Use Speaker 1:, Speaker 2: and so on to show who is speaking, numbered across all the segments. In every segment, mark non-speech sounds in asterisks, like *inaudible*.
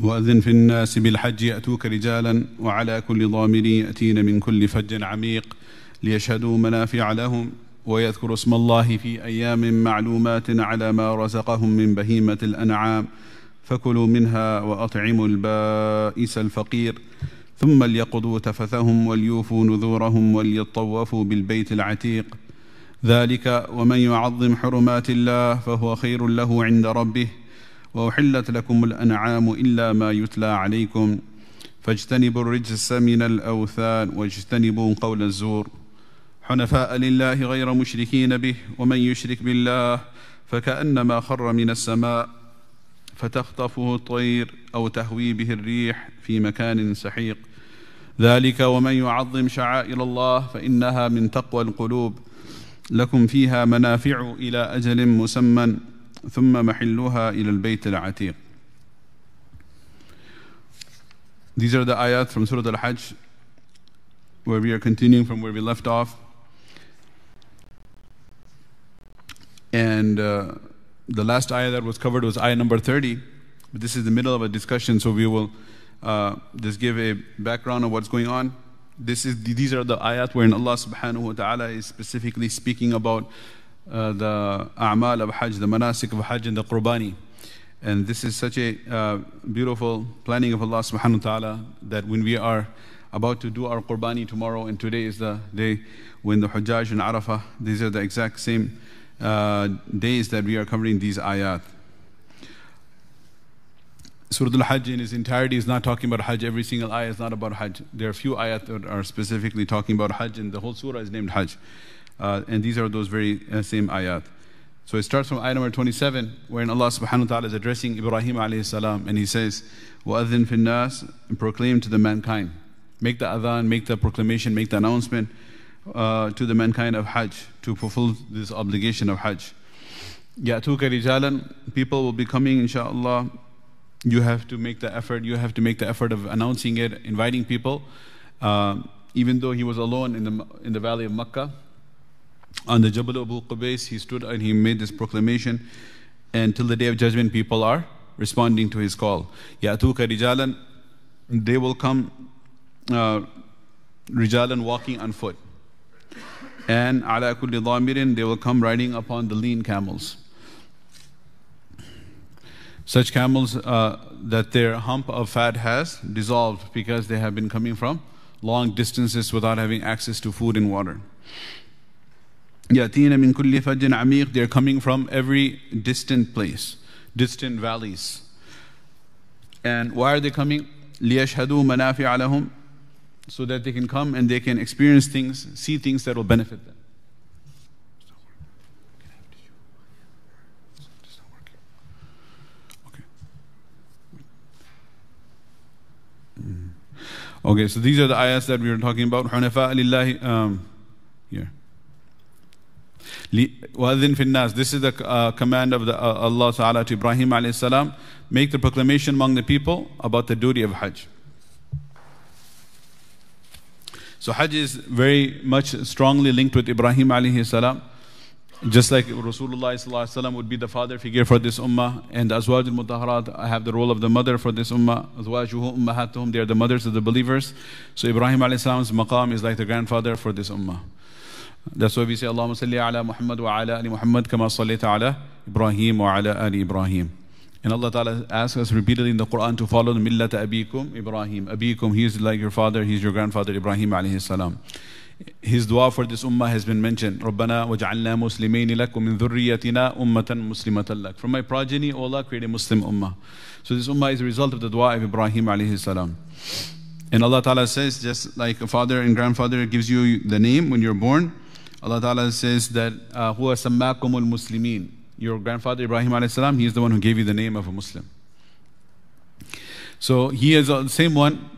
Speaker 1: وأذن في الناس بالحج يأتوك رجالا وعلى كل ضامر يأتين من كل فج عميق ليشهدوا منافع لهم ويذكروا اسم الله في أيام معلومات على ما رزقهم من بهيمة الأنعام. فكلوا منها وأطعموا البائس الفقير. ثم ليقضوا تفثهم وليوفوا نذورهم وليطوفوا بالبيت العتيق. ذلك ومن يعظم حرمات الله فهو خير له عند ربه. وأحلت لكم الأنعام إلا ما يتلى عليكم. فاجتنبوا الرجس من الأوثان واجتنبوا قول الزور. حنفاء لله غير مشركين به ومن يشرك بالله فكأنما خر من السماء فتخطفه الطير أو تهوي به الريح في مكان سحيق. ذلك ومن يعظم شعائر الله فإنها من تقوى القلوب. لكم فيها منافع إلى أجل مسمى. ثم محلها إلى البيت العتيق These are the ayat from Surah Al-Hajj where we are continuing from where we left off. And uh, the last ayah that was covered was ayah number 30. But this is the middle of a discussion, so we will uh, just give a background of what's going on. This is these are the ayat wherein Allah subhanahu wa ta'ala is specifically speaking about uh, the a'mal of Hajj, the manasik of Hajj and the qurbani. And this is such a uh, beautiful planning of Allah subhanahu wa ta'ala that when we are about to do our qurbani tomorrow, and today is the day when the Hujjaj and Arafah, these are the exact same uh, days that we are covering these ayat. Surah Al-Hajj in its entirety is not talking about Hajj. Every single ayah is not about Hajj. There are a few ayat that are specifically talking about Hajj, and the whole surah is named Hajj. Uh, and these are those very uh, same ayat. So it starts from ayah number 27, wherein Allah subhanahu wa ta'ala is addressing Ibrahim alayhi salam, and he says, وَأَذِّن فِي النَّاسِ and proclaim to the mankind. Make the adhan, make the proclamation, make the announcement uh, to the mankind of Hajj to fulfill this obligation of Hajj. يَأْتُوكَ رِجَالًا People will be coming, inshallah. You have to make the effort, you have to make the effort of announcing it, inviting people. Uh, even though he was alone in the, in the valley of Makkah, on the Jabal Abu Qubais, he stood and he made this proclamation. And till the day of judgment, people are responding to his call. Ya'tuka rijalan, they will come, uh, rijalan walking on foot. And ala kulli dhamirin, they will come riding upon the lean camels. Such camels uh, that their hump of fat has dissolved because they have been coming from long distances without having access to food and water. يأتين من كل فج عميق They're coming from every distant place, distant valleys. And why are they coming? ليشهدوا منافع لهم So that they can come and they can experience things, see things that will benefit them. Okay, so these are the ayahs that we were talking about. حنفاء لله um, here. وَأَذِّن فِي النَّاسِ This is the uh, command of the, uh, Allah Ta'ala to Ibrahim alayhi salam. Make the proclamation among the people about the duty of Hajj. So Hajj is very much strongly linked with Ibrahim alayhi salam. Just like Rasulullah sallallahu would be the father figure for this ummah, and Azwaj al-Mutaharat have the role of the mother for this ummah. Azwajuhu ummahatuhum, they are the mothers of the believers. So Ibrahim alayhi salam's maqam is like the grandfather for this ummah. That's why we say Allahumma salli ala Muhammad wa ala ali Muhammad kama sallaita ala Ibrahim wa ala ali Ibrahim. And Allah Ta'ala asks us repeatedly in the Quran to follow the millata abikum Ibrahim. Abikum, he is like your father, he is your grandfather Ibrahim alayhi salam. His dua for this ummah has been mentioned. رَبَّنَا وَجْعَلْنَا مُسْلِمَيْنِ لَكْ وَمِن ذُرِّيَّتِنَا أُمَّةً مُسْلِمَةً لَكْ From my progeny, O Allah, create a Muslim ummah. So this ummah is a result of the dua of Ibrahim alayhi salam. And Allah Ta'ala says, just like a father and grandfather gives you the name when you're born, Allah Ta'ala says that huwa sammakumul muslimin. Your grandfather Ibrahim alayhi salam, he is the one who gave you the name of a Muslim. So he is the same one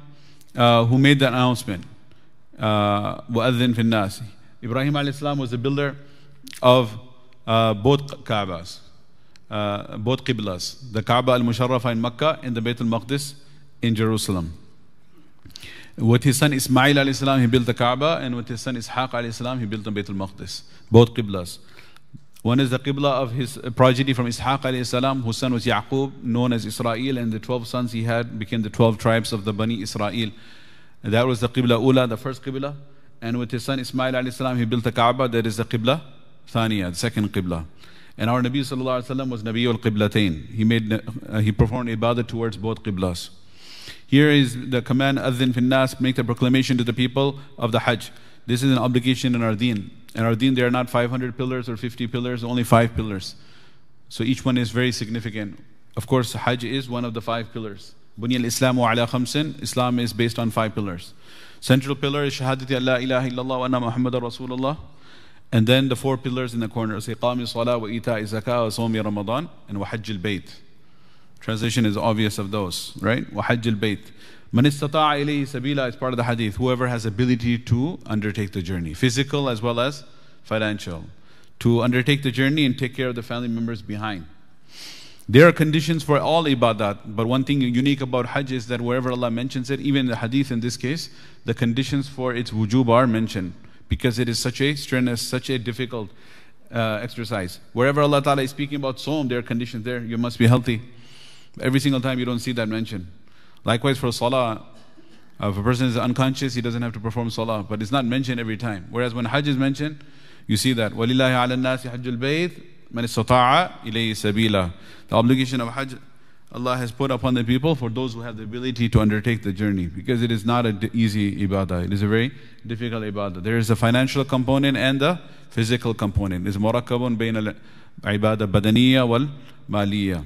Speaker 1: uh, who made the announcement. وَأَذِّن فِي النَّاسِ Ibrahim alayhi salam was the builder of uh, both Kaabas, uh, both Qiblas, the Kaaba al-Musharrafa in Makkah and the Bayt al-Maqdis in Jerusalem. With his son Ismail alayhi salam, he built the Kaaba, and with his son Ishaq alayhi salam, he built the Bayt al-Maqdis, both Qiblas. One is the Qibla of his progeny from Ishaq alayhi salam, whose son was Yaqub, known as Israel, and the 12 sons he had became the 12 tribes of the Bani Israel. And that was the Qibla Ula, the first Qibla. And with his son Ismail alayhi salam, he built the Kaaba, that is the Qibla Thaniya, the second Qibla. And our Nabi sallallahu alayhi wa was Nabi al Qiblatain. He, made, uh, he performed ibadah towards both Qiblas. Here is the command, Adhin fin nas, make the proclamation to the people of the Hajj. This is an obligation in our deen. In our deen, there are not 500 pillars or 50 pillars, only five pillars. So each one is very significant. Of course, Hajj is one of the five pillars. Bunya al-Islamu ala khamsin, Islam is based on five pillars. Central pillar is Shahadati Allah wa anna Muhammad Rasulullah. And then the four pillars in the corner, say Qami Salah wa Ita Zakah wa Ramadan and wa Hajj al-Bayt. Translation is obvious of those, right? Hajj al-Bayt. Man istata'a sabila is part of the hadith. Whoever has ability to undertake the journey, physical as well as financial, to undertake the journey and take care of the family members behind. There are conditions for all ibadat, but one thing unique about Hajj is that wherever Allah mentions it, even the hadith in this case, the conditions for its wujub are mentioned because it is such a strenuous, such a difficult uh, exercise. Wherever Allah Ta'ala is speaking about Som, there are conditions there. You must be healthy. Every single time you don't see that mentioned. Likewise for salah, uh, if a person is unconscious, he doesn't have to perform salah, but it's not mentioned every time. Whereas when Hajj is mentioned, you see that. وَلِلَّهِ عَلَى النَّاسِ حَجُّ الْبَيْتِ مَنِ اسْتَطَاعَ إِلَيْهِ سَبِيلًا The obligation of Hajj, Allah has put upon the people for those who have the ability to undertake the journey. Because it is not an easy ibadah. It is a very difficult ibadah. There is a financial component and the physical component. It is مُرَكَّبٌ بَيْنَ الْعِبَادَةِ الْبَدَنِيَّة وَالْمَالِيَّة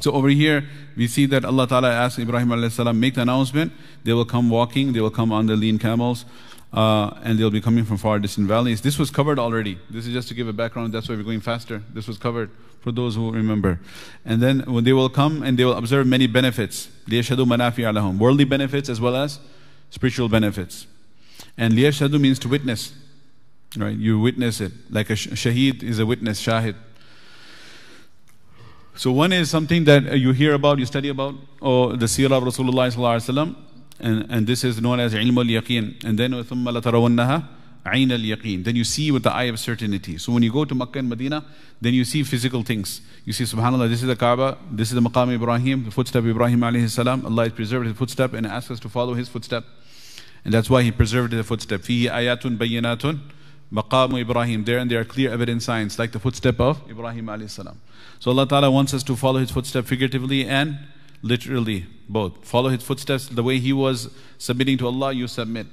Speaker 1: so over here, we see that Allah Ta'ala asked Ibrahim alayhi salam, make the announcement. They will come walking, they will come on the lean camels, uh, and they'll be coming from far distant valleys. This was covered already. This is just to give a background, that's why we're going faster. This was covered for those who remember. And then when they will come and they will observe many benefits. لِيَشْهَدُوا مَنَافِعَ لَهُمْ Worldly benefits as well as spiritual benefits. And liyashhadu means to witness. Right? You witness it. Like a shaheed is a witness, shahid. So one is something that you hear about, you study about, or the seerah of Rasulullah and, and this is known as ilm al-yaqeen. And then ثُمَّ لَتَرَوَنَّهَا عين اليقين. Then you see with the eye of certainty. So when you go to Makkah and Medina, then you see physical things. You see, subhanAllah, this is the Kaaba, this is the Maqam Ibrahim, the footstep of Ibrahim alayhi salam. Allah has preserved his footstep and asks us to follow his footstep. And that's why he preserved the footstep. فيه آيات بينات Maqam Ibrahim, there and there are clear evident signs like the footstep of Ibrahim alayhi salam. So Allah Ta'ala wants us to follow his footstep figuratively and literally both. Follow his footsteps the way he was submitting to Allah, you submit.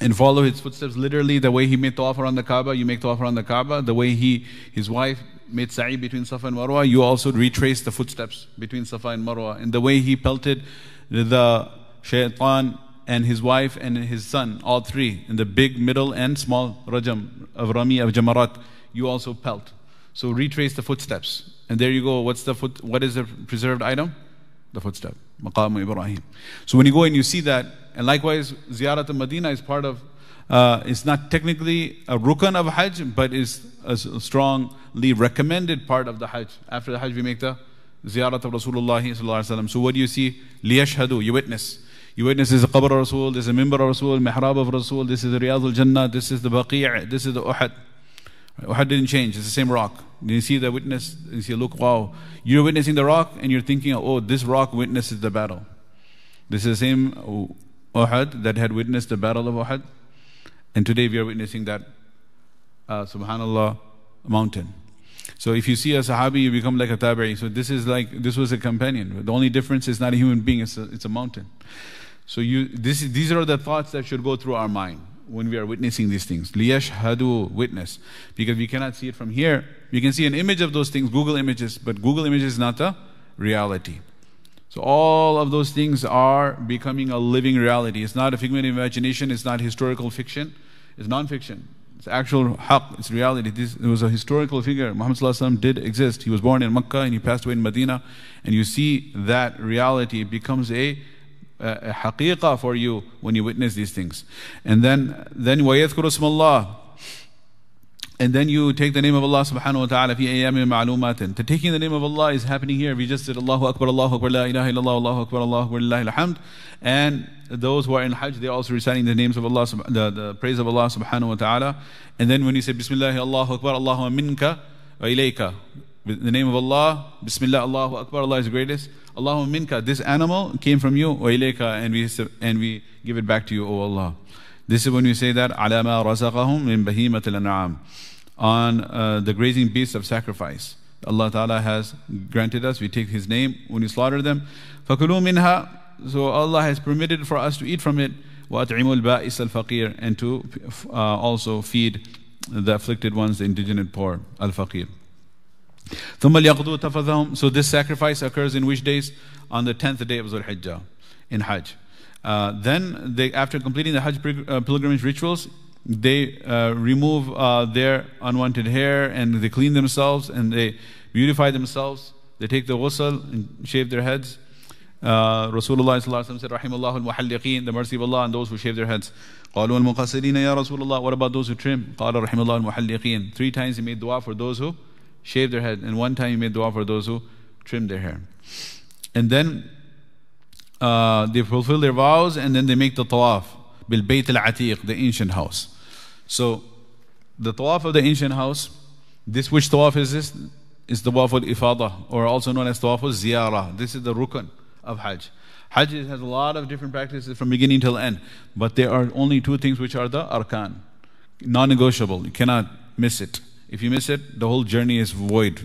Speaker 1: And follow his footsteps literally the way he made tawaf around the Kaaba, you make tawaf around the Kaaba. The way he, his wife made sa'i between Safa and Marwa, you also retrace the footsteps between Safa and Marwa. And the way he pelted the shaitan and his wife and his son, all three, in the big, middle, and small rajam of Rami of Jamarat, you also pelt. So retrace the footsteps. And there you go. What's the foot, what is the preserved item? The footstep. Maqam Ibrahim. So when you go and you see that, and likewise, Ziyarat al Medina is part of, uh, it's not technically a rukun of Hajj, but is a strongly recommended part of the Hajj. After the Hajj, we make the Ziyarat of Rasulullah. So what do you see? Liyashhadu, you witness. You witness this is a qabr of Rasul, this is a minbar of Rasul, mihrab of Rasul, this is the Riyadh al Jannah, this is the Baqi', this is the Uhud. Uhud didn't change, it's the same rock. You see the witness, you see, look, wow. You're witnessing the rock and you're thinking, oh, this rock witnesses the battle. This is the same Uhud that had witnessed the battle of Uhud. And today we are witnessing that, uh, subhanAllah, mountain. So if you see a Sahabi, you become like a Tabi'i. So this is like, this was a companion. The only difference is not a human being, it's a, it's a mountain. So you, this, these are the thoughts that should go through our mind when we are witnessing these things. Liyashhadu, witness. Because we cannot see it from here. You can see an image of those things, Google images, but Google images is not the reality. So all of those things are becoming a living reality. It's not a figment of imagination, it's not historical fiction, it's non-fiction. It's actual haqq, it's reality. This it was a historical figure. Muhammad did exist. He was born in Makkah and he passed away in Medina. And you see that reality it becomes a a haqiqah for you when you witness these things. And then, then وَيَذْكُرُ اسْمَ اللَّهِ And then you take the name of Allah subhanahu wa ta'ala fi ayyamin ma'lumatin. The taking the name of Allah is happening here. We just said Allahu Akbar, Allahu Akbar, la ilaha illallah, Allahu Akbar, Allahu Akbar, lillahi alhamd. And those who are in Hajj, they're also reciting the names of Allah, the, the praise of Allah subhanahu wa ta'ala. And then when you say Bismillah, Allahu Akbar, Allahu minka wa ilayka. The name of Allah, Bismillah, Allahu Akbar, Allah is the greatest. Allahu minka, this animal came from you, wa ilayka, and we, and we give it back to you, O Allah. This is when you say that, على ما رزقهم من بهيمة الأنعام on uh, the grazing beasts of sacrifice. Allah Ta'ala has granted us, we take His name when we slaughter them. فَكُلُوا مِنْهَا So Allah has permitted for us to eat from it. وَأَطْعِمُوا الْبَائِسَ الْفَقِيرَ And to uh, also feed the afflicted ones, the indigent poor, al-faqir. ثُمَّ لْيَقْضُوا تَفَثَهُمْ So this sacrifice occurs in which days? On the 10th day of Dhul Hijjah, in Hajj. Uh, then, they, after completing the Hajj uh, pilgrimage rituals, they uh, remove uh, their unwanted hair and they clean themselves and they beautify themselves. They take the ghusl and shave their heads. Uh, Rasulullah said, Rahimullah al-muhalliqeen, the mercy of Allah and those who shave their heads. قالوا المقصرين يا رسول الله What about those who trim? قال رحم الله المحلقين Three times he made dua for those who shave their head and one time he made dua for those who trim their hair. And then uh, they fulfill their vows and then they make the tawaf. Bil Bayt al-Atiq, the ancient house. So, the tawaf of the ancient house, this which tawaf is this? Is the tawaf al-Ifada, or also known as tawaf al-Ziyarah. This is the rukun of Hajj. Hajj has a lot of different practices from beginning till end, but there are only two things which are the arkan, non-negotiable. You cannot miss it. If you miss it, the whole journey is void.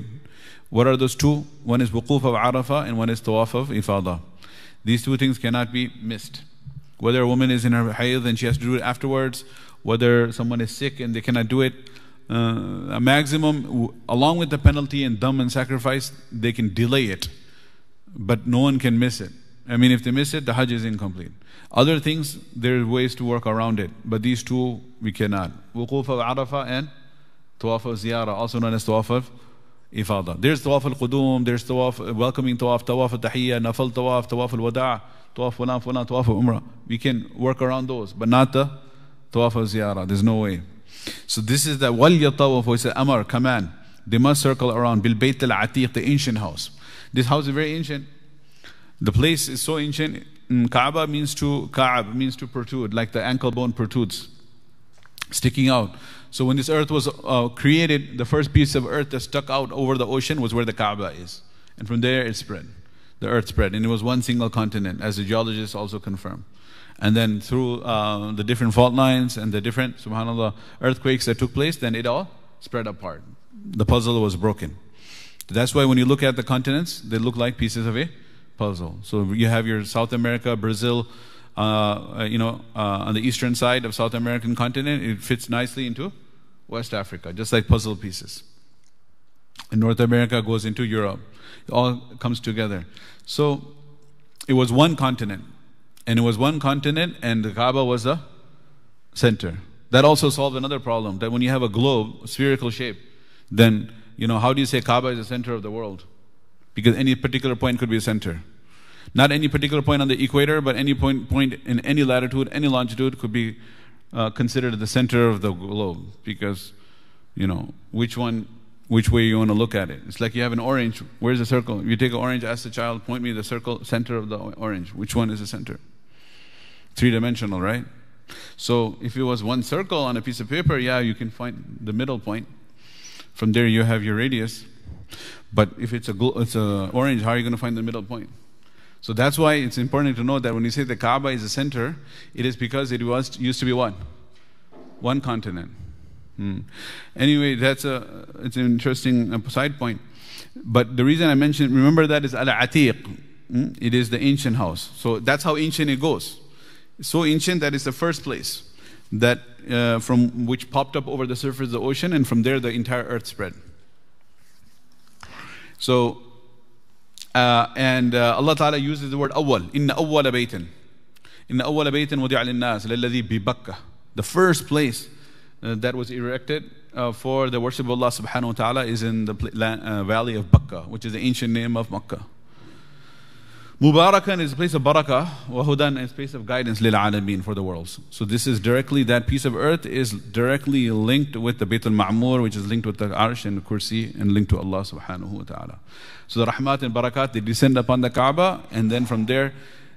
Speaker 1: What are those two? One is wuquf of Arafah and one is tawaf of Ifada. These two things cannot be missed. Whether a woman is in her hayd and she has to do it afterwards, whether someone is sick and they cannot do it, uh, a maximum, along with the penalty and dam and sacrifice, they can delay it. But no one can miss it. I mean, if they miss it, the Hajj is incomplete. Other things, there are ways to work around it. But these two, we cannot. Wuquf of Arafah and Tawaf of Ziyarah, also known as Tawaf of Ifada. There's Tawaf al-Qudum, there's Tawaf, welcoming Tawaf, Tawaf al-Tahiyya, Nafal Tawaf, Tawaf al-Wada' tawaf fulan fulan, tawaf al-Umrah. We can work around those, but not the tawaf of ziyarah. There's no way. So this is the wal yatawaf, it's an amar, command. They must circle around bil bayt al atiq, the ancient house. This house is very ancient. The place is so ancient. Mm, Kaaba means to Kaab means to protrude, like the ankle bone protrudes, sticking out. So when this earth was uh, created, the first piece of earth that stuck out over the ocean was where the Kaaba is, and from there it spread the earth spread. And it was one single continent, as the geologists also confirm. And then through uh, the different fault lines and the different, subhanAllah, earthquakes that took place, then it all spread apart. The puzzle was broken. That's why when you look at the continents, they look like pieces of a puzzle. So you have your South America, Brazil, uh, uh you know, uh, on the eastern side of South American continent, it fits nicely into West Africa, just like puzzle pieces. And North America goes into Europe. It all comes together. So it was one continent. And it was one continent, and the Kaaba was the center. That also solved another problem that when you have a globe, spherical shape, then, you know, how do you say Kaaba is the center of the world? Because any particular point could be a center. Not any particular point on the equator, but any point, point in any latitude, any longitude could be uh, considered the center of the globe. Because, you know, which one which way you want to look at it. It's like you have an orange. Where's the circle? You take an orange, ask the child, point me the circle, center of the orange. Which one is the center? Three dimensional, right? So if it was one circle on a piece of paper, yeah, you can find the middle point. From there, you have your radius. But if it's a it's a orange, how are you going to find the middle point? So that's why it's important to know that when you say the Kaaba is the center, it is because it was used to be one, one continent. Hmm. Anyway, that's a it's an interesting uh, side point. But the reason I mentioned, remember that is al atiq. Hmm? It is the ancient house. So that's how ancient it goes. So ancient that it's the first place that uh, from which popped up over the surface of the ocean, and from there the entire earth spread. So, uh, and uh, Allah Ta'ala uses the word awwal. Inna awwala baytin. Inna awwala baytin wadi'a lin-nas lalladhi bi Bakkah. The first place uh, that was erected uh, for the worship of Allah subhanahu wa ta'ala is in the uh, valley of Bakka, which is the ancient name of Makkah. Mubarakan is a place of barakah, wahudan is a place of guidance lil alameen for the worlds. So this is directly, that piece of earth is directly linked with the Bayt al-Ma'mur, which is linked with the Arsh and the Kursi and linked to Allah subhanahu wa ta'ala. So the rahmat and barakat, they descend upon the Kaaba and then from there,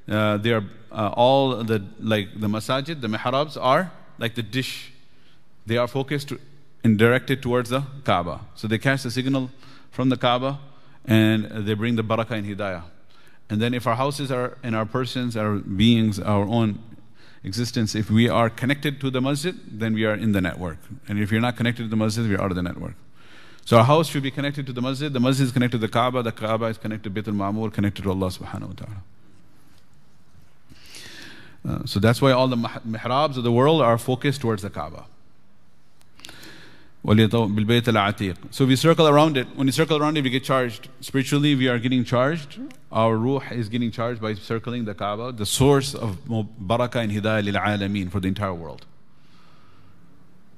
Speaker 1: uh, they are uh, all the, like the masajid, the mihrabs are like the dish. They are focused and directed towards the Kaaba. So they catch the signal from the Kaaba and they bring the barakah and hidayah. And then if our houses are and our persons, our beings, our own existence, if we are connected to the masjid, then we are in the network. And if you're not connected to the masjid, we are out of the network. So our house should be connected to the masjid, the masjid is connected to the Kaaba, the Kaaba is connected to Bayt al-Ma'mur, connected to Allah subhanahu wa ta'ala. Uh, so that's why all the mihrabs of the world are focused towards the Kaaba. So we circle around it. When we circle around it, we get charged. Spiritually, we are getting charged. Our ruh is getting charged by circling the Kaaba, the source of barakah and hidayah lil alameen for the entire world.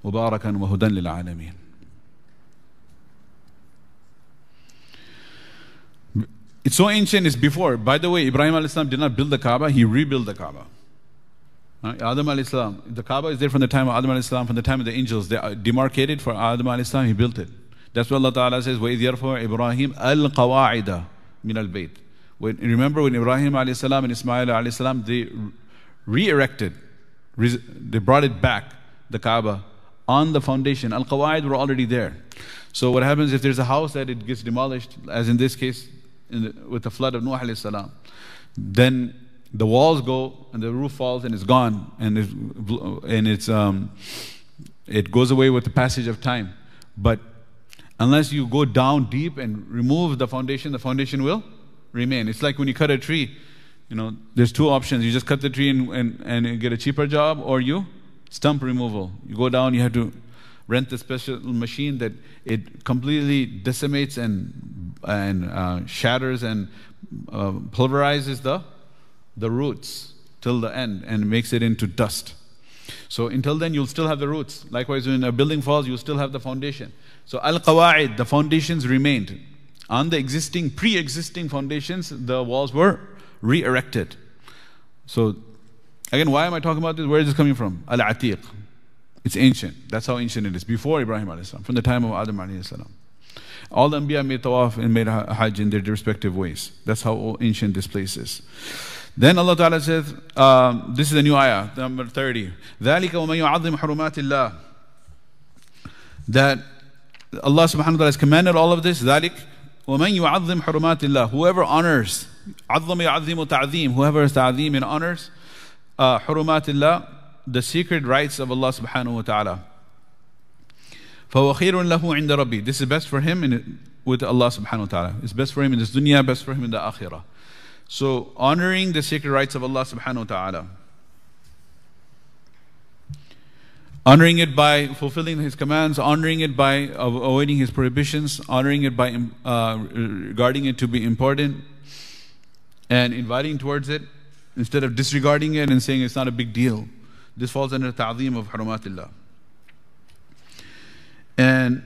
Speaker 1: Hudan lil alameen. It's so ancient, it's before. By the way, Ibrahim al-Islam did not build the Kaaba, he rebuilt the Kaaba. Adam al-Islam, the Kaaba is there from the time of Adam al-Islam, from the time of the angels. They demarcated for Adam al-Islam, he built it. That's what Allah Ta'ala says, وَإِذْ يَرْفَعُ إِبْرَاهِيمَ الْقَوَاعِدَ مِنَ الْبَيْتِ when, remember when Ibrahim alayhi and Ismail alayhi they re-erected, they brought it back, the Kaaba, on the foundation. Al-Qawaid were already there. So what happens if there's a house that it gets demolished, as in this case, in the, with the flood of Noah alayhi then the walls go and the roof falls and it's gone and, it, and it's, um, it goes away with the passage of time. But unless you go down deep and remove the foundation, the foundation will remain. It's like when you cut a tree, you know, there's two options. You just cut the tree and, and, and get a cheaper job, or you stump removal. You go down, you have to rent a special machine that it completely decimates and, and uh, shatters and uh, pulverizes the the roots till the end and makes it into dust. So until then, you'll still have the roots. Likewise, when a building falls, you'll still have the foundation. So al-qawaid, the foundations remained. On the existing, pre-existing foundations, the walls were re-erected. So again, why am I talking about this? Where is this coming from? Al-atiq. It's ancient. That's how ancient it is. Before Ibrahim alayhi from the time of Adam salam. All the Anbiya made tawaf and made hajj in their respective ways. That's how ancient this place is. Then Allah Ta'ala says, um, this is a new ayah, number 30. ذَلِكَ وَمَن يُعَظِّمْ حُرُمَاتِ اللَّهِ That Allah subhanahu wa ta'ala has commanded all of this. ذَلِكَ وَمَن يُعَظِّمْ حُرُمَاتِ اللَّهِ Whoever honors, عَظَّمَ يُعَظِّمُ تَعْظِيم Whoever is ta'ظim and honors uh, حُرُمَاتِ اللَّهِ The secret rights of Allah subhanahu wa ta'ala. فَهُوَ خَيْرٌ لَهُ عِنْدَ رَبِّي This is best for him in, with Allah subhanahu wa ta'ala. It's best for him in this dunya, best for him in the akhirah. So, honoring the sacred rights of Allah subhanahu wa ta'ala. Honoring it by fulfilling His commands, honoring it by avoiding His prohibitions, honoring it by uh, regarding it to be important, and inviting towards it instead of disregarding it and saying it's not a big deal. This falls under ta'zeem of harumatillah. And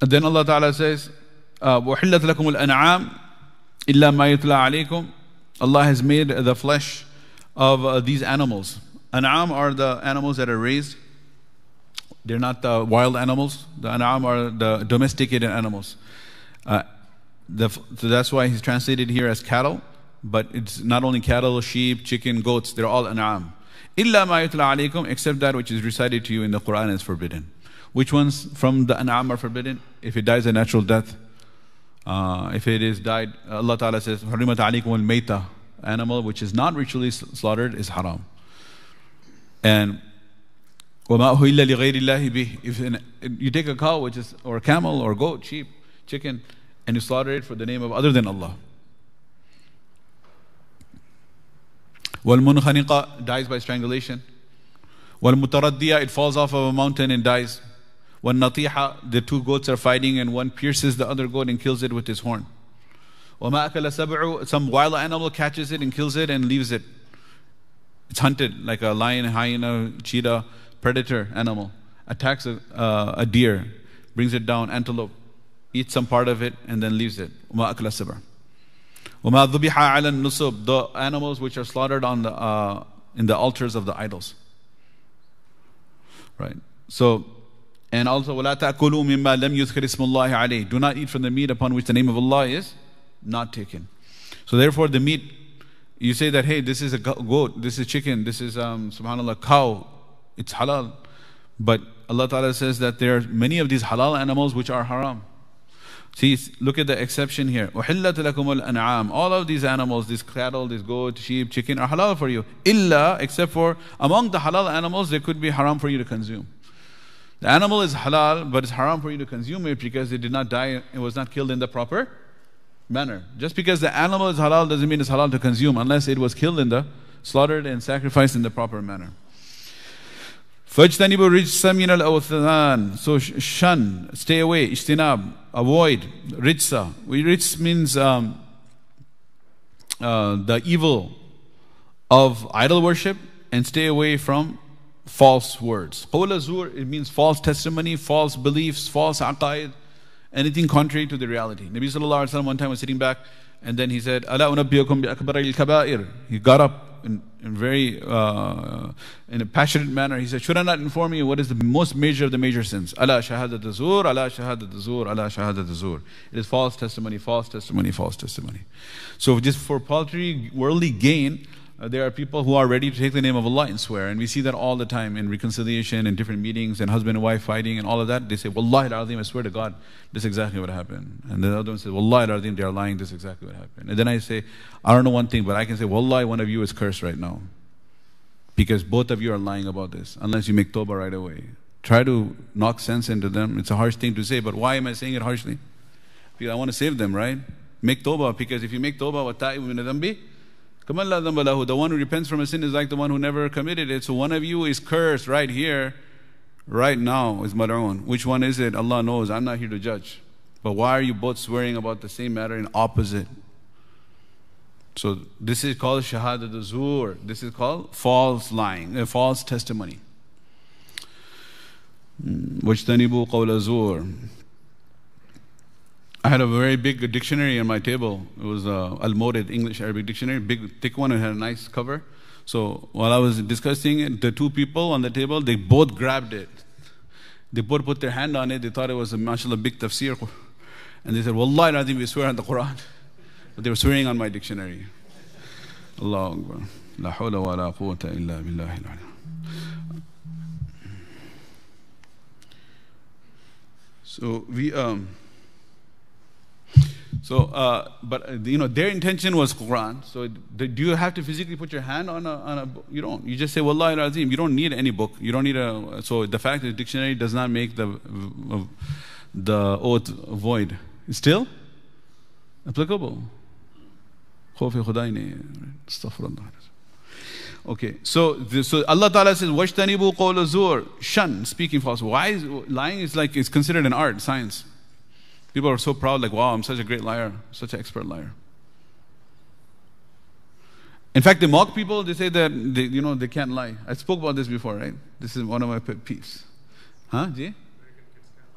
Speaker 1: then Allah Ta'ala says, وَحِلَّتْ لَكُمُ الْأَنْعَامِ إِلَّا مَا يُتْلَى عَلَيْكُمْ Allah has made the flesh of uh, these animals. An'am are the animals that are raised. They're not the wild animals. The an'am are the domesticated animals. Uh, the, so that's why he's translated here as cattle. But it's not only cattle, sheep, chicken, goats. They're all an'am. إِلَّا مَا يُتْلَى عَلَيْكُمْ Except that which is recited to you in the Quran is forbidden. Which ones from the an'am are forbidden? If it dies a natural death, uh, if it is died, Allah Ta'ala says, حُرِّمَتْ عَلَيْكُمُ الْمَيْتَةِ Animal which is not ritually slaughtered is haram. And وَمَا أُهِلَّ لِغَيْرِ اللَّهِ بِهِ If an, you take a cow, which is, or a camel, or goat, sheep, chicken, and you slaughter it for the name of other than Allah. وَالْمُنْخَنِقَ dies by strangulation. وَالْمُتَرَدِّيَ It falls off of a mountain and dies. When natiha, the two goats are fighting and one pierces the other goat and kills it with his horn. Some wild animal catches it and kills it and leaves it. It's hunted like a lion, hyena, cheetah, predator animal. Attacks a, uh, a deer, brings it down, antelope, eats some part of it and then leaves it. وَمَا ذُبِحَ عَلَى النُّصُبِ The animals which are slaughtered on the, uh, in the altars of the idols. Right. So, and also, وَلَا تَأْكُلُوا مِمَّا لَمْ يُذْكَرِ اسْمُ اللَّهِ عَلَيْهِ Do not eat from the meat upon which the name of Allah is not taken. So therefore the meat, you say that, hey, this is a goat, this is chicken, this is, um, subhanAllah, cow, it's halal. But Allah Ta'ala says that there are many of these halal animals which are haram. See, look at the exception here. أُحِلَّتْ لَكُمُ الْأَنْعَامِ All of these animals, this cattle, this goat, sheep, chicken, are halal for you. Illa, except for among the halal animals, they could be haram for you to consume. The animal is halal, but it's haram for you to consume it because it did not die, it was not killed in the proper manner. Just because the animal is halal doesn't mean it's halal to consume unless it was killed in the, slaughtered and sacrificed in the proper manner. فَاجْتَنِبُوا الرِّجْسَ مِنَ الْأَوْثَانِ So shun, stay away, ijtinab, avoid, rijsa. Rijs means um, uh, the evil of idol worship and stay away from false words. Qawla zur, it means false testimony, false beliefs, false aqaid, anything contrary to the reality. Nabi sallallahu alaihi wasallam one time was sitting back and then he said, "Ala unabbiyakum bi akbar al-kaba'ir." He got up in, in very uh, in a passionate manner. He said, "Should I not inform you what is the most major of the major sins? Ala shahadat zur, ala shahadat zur, ala shahadat zur. It is false testimony, false testimony, false testimony. So just for paltry worldly gain, uh, there are people who are ready to take the name of Allah and swear. And we see that all the time in reconciliation and different meetings and husband and wife fighting and all of that. They say, Wallahi al-Azim, I swear to God, this is exactly what happened. And the other one says, Wallahi al-Azim, they are lying, this is exactly what happened. And then I say, I don't know one thing, but I can say, Wallahi, one of you is cursed right now. Because both of you are lying about this, unless you make tawbah right away. Try to knock sense into them. It's a harsh thing to say, but why am I saying it harshly? Because I want to save them, right? Make tawbah, because if you make tawbah, wa ta'ibu min the one who repents from a sin is like the one who never committed it. So one of you is cursed right here, right now, is Mad'un. Which one is it? Allah knows. I'm not here to judge. But why are you both swearing about the same matter in opposite? So this is called shahadat zur. This is called false lying, a false testimony. واجتنبوا قول الزور I had a very big dictionary on my table. It was a Al-Mawrid English Arabic dictionary, big thick one. It had a nice cover. So while I was discussing it, the two people on the table, they both grabbed it. They both put their hand on it. They thought it was a mashallah big tafsir. And they said, Wallahi, I think we swear on the Quran. But they were swearing on my dictionary. Akbar. La hawla wa la quwwata illa billahi So we um so, uh, but uh, you know, their intention was Quran. So, do you have to physically put your hand on a, on a? You don't. You just say Wallahi Azim. You don't need any book. You don't need a. So, the fact that the dictionary does not make the the oath void. Still applicable. Okay, so so Allah Ta'ala says, "Washtanibu qawl zur." Shun speaking false. Why is lying? Is like it's considered an art, science. People are so proud, like, wow, I'm such a great liar, such an expert liar. In fact, they mock people, they say that, they, you know, they can't lie. I spoke about this before, right? This is one of my pet peeves. Huh, जी?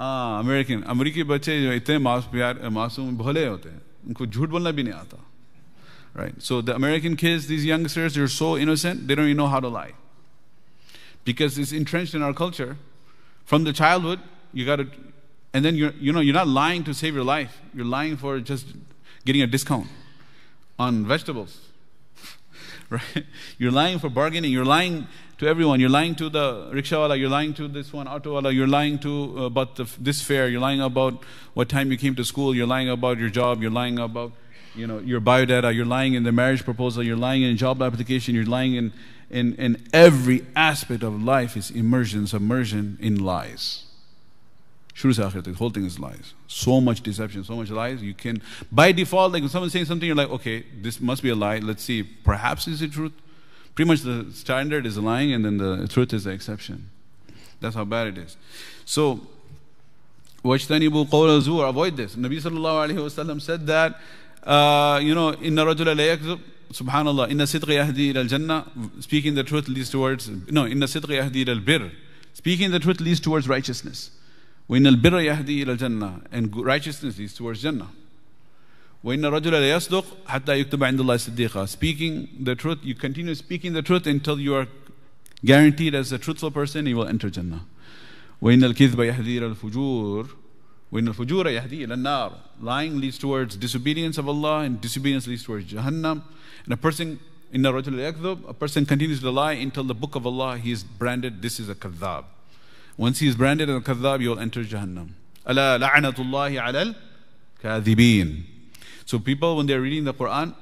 Speaker 1: हाँ American अमेरिकी बच्चे जो इतने मास प्यार मासूम भले होते हैं उनको झूठ बोलना भी नहीं आता right so the american kids these youngsters they're so innocent they don't even know how to lie because it's entrenched in our culture from the childhood you got to and then you're, you know, you're not lying to save your life. You're lying for just getting a discount on vegetables. right? You're lying for bargaining. You're lying to everyone. You're lying to the rickshawala. You're lying to this one autowala. You're lying to uh, about the, this fare. You're lying about what time you came to school. You're lying about your job. You're lying about you know your biodata. You're lying in the marriage proposal. You're lying in job application. You're lying in in, in every aspect of life is immersion, submersion in lies. Shuru se akhirat, the whole thing is lies. So much deception, so much lies. You can, by default, like when someone's saying something, you're like, okay, this must be a lie. Let's see. Perhaps is it truth? Pretty much the standard is lying, and then the truth is the exception. That's how bad it is. So, وَاجْتَنِبُوا قَوْلَ الزُّورِ Avoid this. Nabi sallallahu alayhi wa said that, uh, you know, إِنَّ رَجُلَ لَا يَكْذُبْ Subhanallah, إِنَّ صِدْقِ يَهْدِي إِلَى الْجَنَّةِ Speaking the truth leads towards, no, إِنَّ صِدْقِ يَهْدِي إِلَى الْبِرِّ Speaking the truth leads towards righteousness. وإن البر يهدي إلى الجنة and righteousness leads towards Jannah وإن الرجل لا يصدق حتى يكتب عند الله صديقا. Speaking the truth, you continue speaking the truth until you are guaranteed as a truthful person, you will enter Jannah. وإن الكذب يهدي إلى الفجور وإن الفجور يهدي إلى النار. Lying leads towards disobedience of Allah and disobedience leads towards Jahannam. And a person in the rajul yakdhub, a person continues to lie until the book of Allah he is branded this is a kadhab. Once he is branded as a kadhab, you will enter Jahannam. Allah alal kadhibin. So people, when they're reading the Quran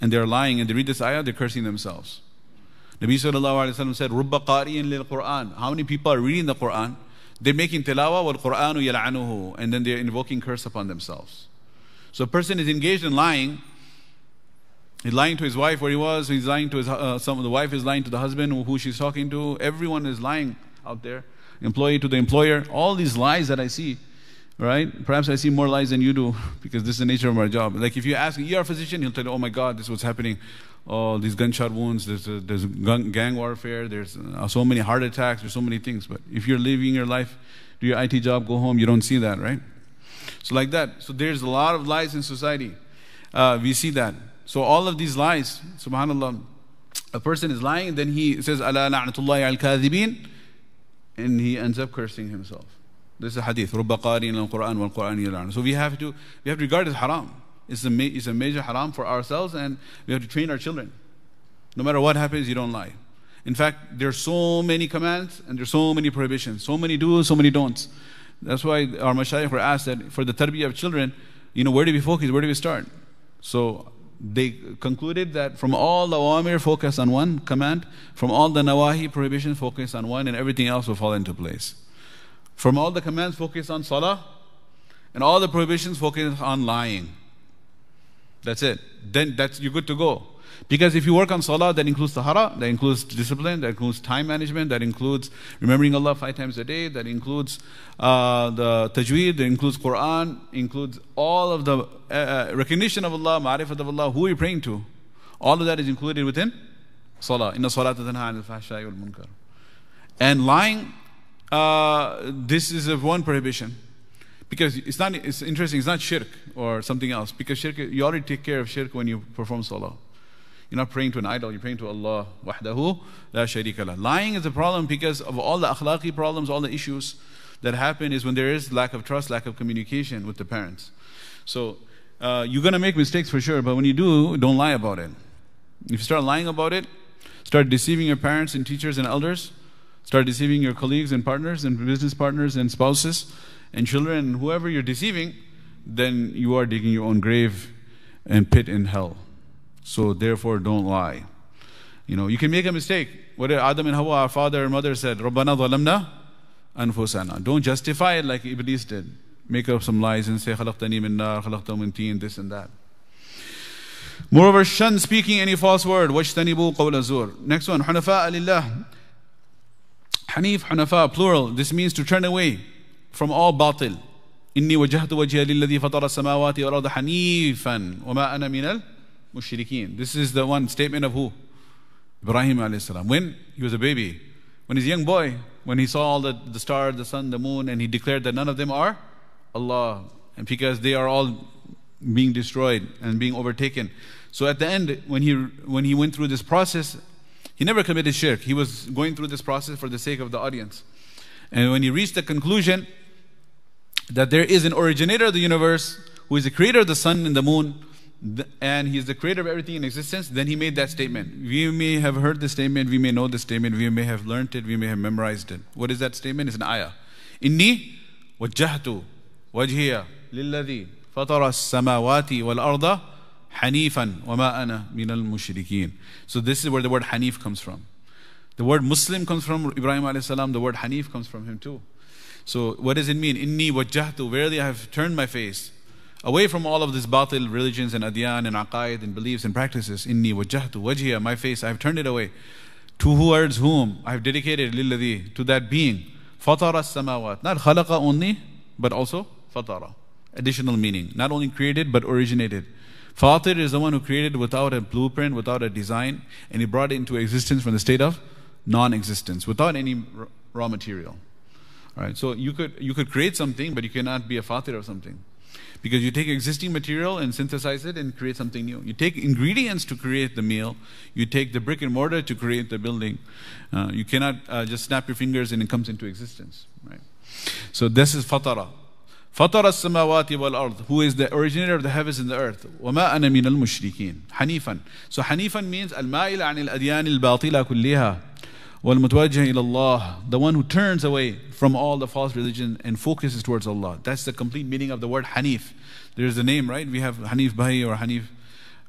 Speaker 1: and they're lying and they read this ayah, they're cursing themselves. Nabi sallallahu alayhi wa sallam said, Rubba qari'in lil Quran. How many people are reading the Quran? They're making tilawa wal Quranu yal'anuhu. And then they're invoking curse upon themselves. So a person is engaged in lying. He's lying to his wife where he was. He's lying to his, uh, some, the wife is lying to the husband who she's talking to. Everyone is lying out there. Employee to the employer. All these lies that I see right? Perhaps I see more lies than you do *laughs* because this is the nature of our job. Like if you ask a ER physician, he'll tell you, oh my God, this is what's happening. Oh, these gunshot wounds, there's, there's gun, gang warfare, there's uh, so many heart attacks, there's so many things. But if you're living your life, do your IT job, go home, you don't see that, right? So like that. So there's a lot of lies in society. Uh, we see that. So all of these lies, subhanAllah, a person is lying, then he says, Allah la'natullahi al-kadhibin, and he ends up cursing himself. This is a hadith. رُبَّ قَارِئٍ الْقُرْآنِ وَالْقُرْآنِ يَلْعَنُ So we have to we have to regard it as haram. It's a, it's a major haram for ourselves and we have to train our children. No matter what happens, you don't lie. In fact, there's so many commands and there's so many prohibitions. So many do's, so many don'ts. That's why our mashayikh were asked that for the tarbiyah of children, you know, where do we focus? Where do we start? So they concluded that from all the awamir, focus on one command. From all the nawahi, prohibition, focus on one, and everything else will fall into place. From all the commands, focus on salah, and all the prohibitions, focus on lying. That's it. Then that's you're good to go. Because if you work on salah, that includes tahara, that includes discipline, that includes time management, that includes remembering Allah five times a day, that includes uh, the tajweed, that includes Quran, includes all of the uh, uh recognition of Allah, ma'rifat of Allah, who are you praying to? All of that is included within salah. Inna salata tanha wal munkar. And lying uh, this is one prohibition. Because it's not, it's interesting, it's not shirk or something else. Because shirk, you already take care of shirk when you perform salah. You're not praying to an idol, you're praying to Allah wahdahu la sharika. Lying is a problem because of all the akhlaqi problems, all the issues that happen is when there is lack of trust, lack of communication with the parents. So uh, you're going to make mistakes for sure, but when you do, don't lie about it. If you start lying about it, start deceiving your parents and teachers and elders, Start deceiving your colleagues and partners and business partners and spouses and children and whoever you're deceiving, then you are digging your own grave and pit in hell. So therefore, don't lie. You know, you can make a mistake. What did Adam and Hawa, our father and mother, said? رَبَّنَا ظَلَمْنَا أَنفُسَنَا Don't justify it like Iblis did. Make up some lies and say, خَلَقْتَنِي مِن نَارٍ خَلَقْتَهُ مِن تِينٍ This and that. Moreover, shun speaking any false word. وَاجْتَنِبُوا قَوْلَ الزُّورِ Next one, حُنَفَاءَ لِلَّهِ Hanif, Hanafa, plural. This means to turn away from all batil. إني وجهت وجهي للذي فطر السماوات والأرض حنيفا وما أنا من mushrikeen. This is the one statement of who? Ibrahim alayhi salam. When he was a baby, when he's a young boy, when he saw all the, the stars, the sun, the moon, and he declared that none of them are Allah. And because they are all being destroyed and being overtaken. So at the end, when he when he went through this process, he never committed shirk. He was going through this process for the sake of the audience. And when he reached the conclusion that there is an originator of the universe, who is the creator of the sun and the moon, and he is the creator of everything in existence, then he made that statement. We may have heard the statement, we may know the statement, we may have learned it, we may have memorized it. What is that statement? It's an ayah. Inni wajjahtu wajhiya lilladhi fatara samawati wal arda Hanifan wama ana minal mushrikeen. So this is where the word Hanif comes from. The word Muslim comes from Ibrahim alayhi salam. The word Hanif comes from him too. So what does it mean? Inni wajjahtu. Verily I have turned my face away from all of these batil religions and adyan and aqaid and beliefs and practices. Inni wajjahtu wajhiya. My face, I have turned it away. To towards whom I have dedicated lilladhi, to that being. Fatara samawat. Not khalaqa only, but also fatara. Additional meaning. Not only created, but originated. Fatir is the one who created without a blueprint, without a design, and he brought it into existence from the state of non-existence, without any raw material. All right, so you could you could create something, but you cannot be a fatir of something. Because you take existing material and synthesize it and create something new. You take ingredients to create the meal. You take the brick and mortar to create the building. Uh, you cannot uh, just snap your fingers and it comes into existence. Right? So this is fatara. فطر السماوات والأرض who is the originator of the heavens and the earth وما أنا من المشركين حنيفا so حنيفا means المائل عن الأديان الباطلة كلها والمتوجه إلى الله the one who turns away from all the false religion and focuses towards Allah that's the complete meaning of the word Hanif there's a name right we have Hanif Bahi or Hanif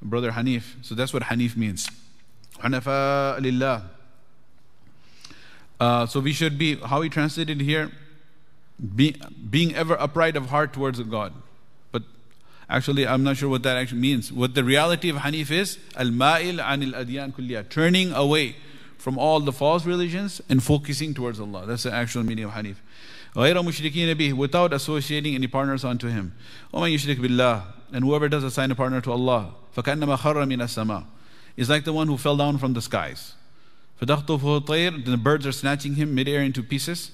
Speaker 1: brother Hanif so that's what Hanif means حنفاء لله uh, so we should be how we translated here be, being ever upright of heart towards God but actually I'm not sure what that actually means what the reality of Hanif is al-ma'il anil adyan kulliya turning away from all the false religions and focusing towards Allah. That's the actual meaning of Hanif. غير مشركين به without associating any partners unto him. ومن يشرك بالله and whoever does assign a partner to Allah فكأنما خر من السماء is like the one who fell down from the skies. فَتَخْطُفُهُ الطَّيْرُ The birds are snatching him midair into pieces.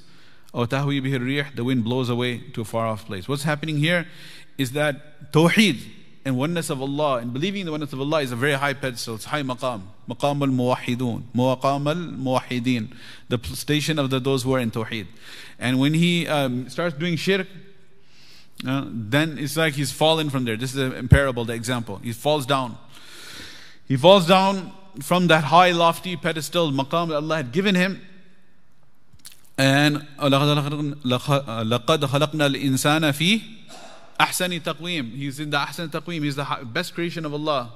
Speaker 1: أو تهوي به الريح The wind blows away to a far off place. What's happening here is that Tawheed and oneness of Allah and believing the oneness of Allah is a very high pedestal. It's high maqam. Maqam al-muwahidun. Maqam al-muwahidin. The station of the, those who are in Tawheed. And when he um, starts doing shirk, uh, then it's like he's fallen from there. This is a parable, the example. He falls down. He falls down from that high, lofty pedestal, maqam that Allah had given him. And لَقَدْ خَلَقْنَا الْإِنسَانَ فِي Ahsani taqweem. He's in the Ahsan taqweem. He's the best creation of Allah.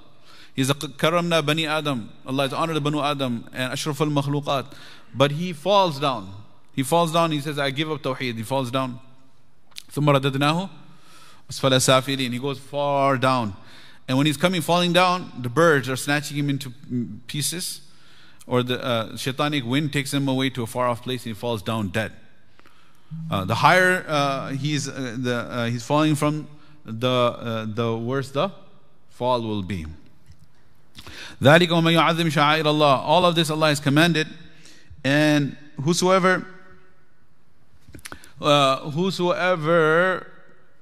Speaker 1: He's the karamna bani Adam. Allah has honored Banu Adam and ashraf al makhluqat. But he falls down. He falls down. He says, I give up tawheed. He falls down. ثم رددناه أسفل سافلين. He goes far down. And when he's coming, falling down, the birds are snatching him into pieces. Or the uh, shaitanic wind takes him away to a far off place and he falls down dead. Uh, the higher uh, he's, uh, the, uh, he's falling from, the, uh, the worse the fall will be. All of this Allah has commanded, and whosoever whosoever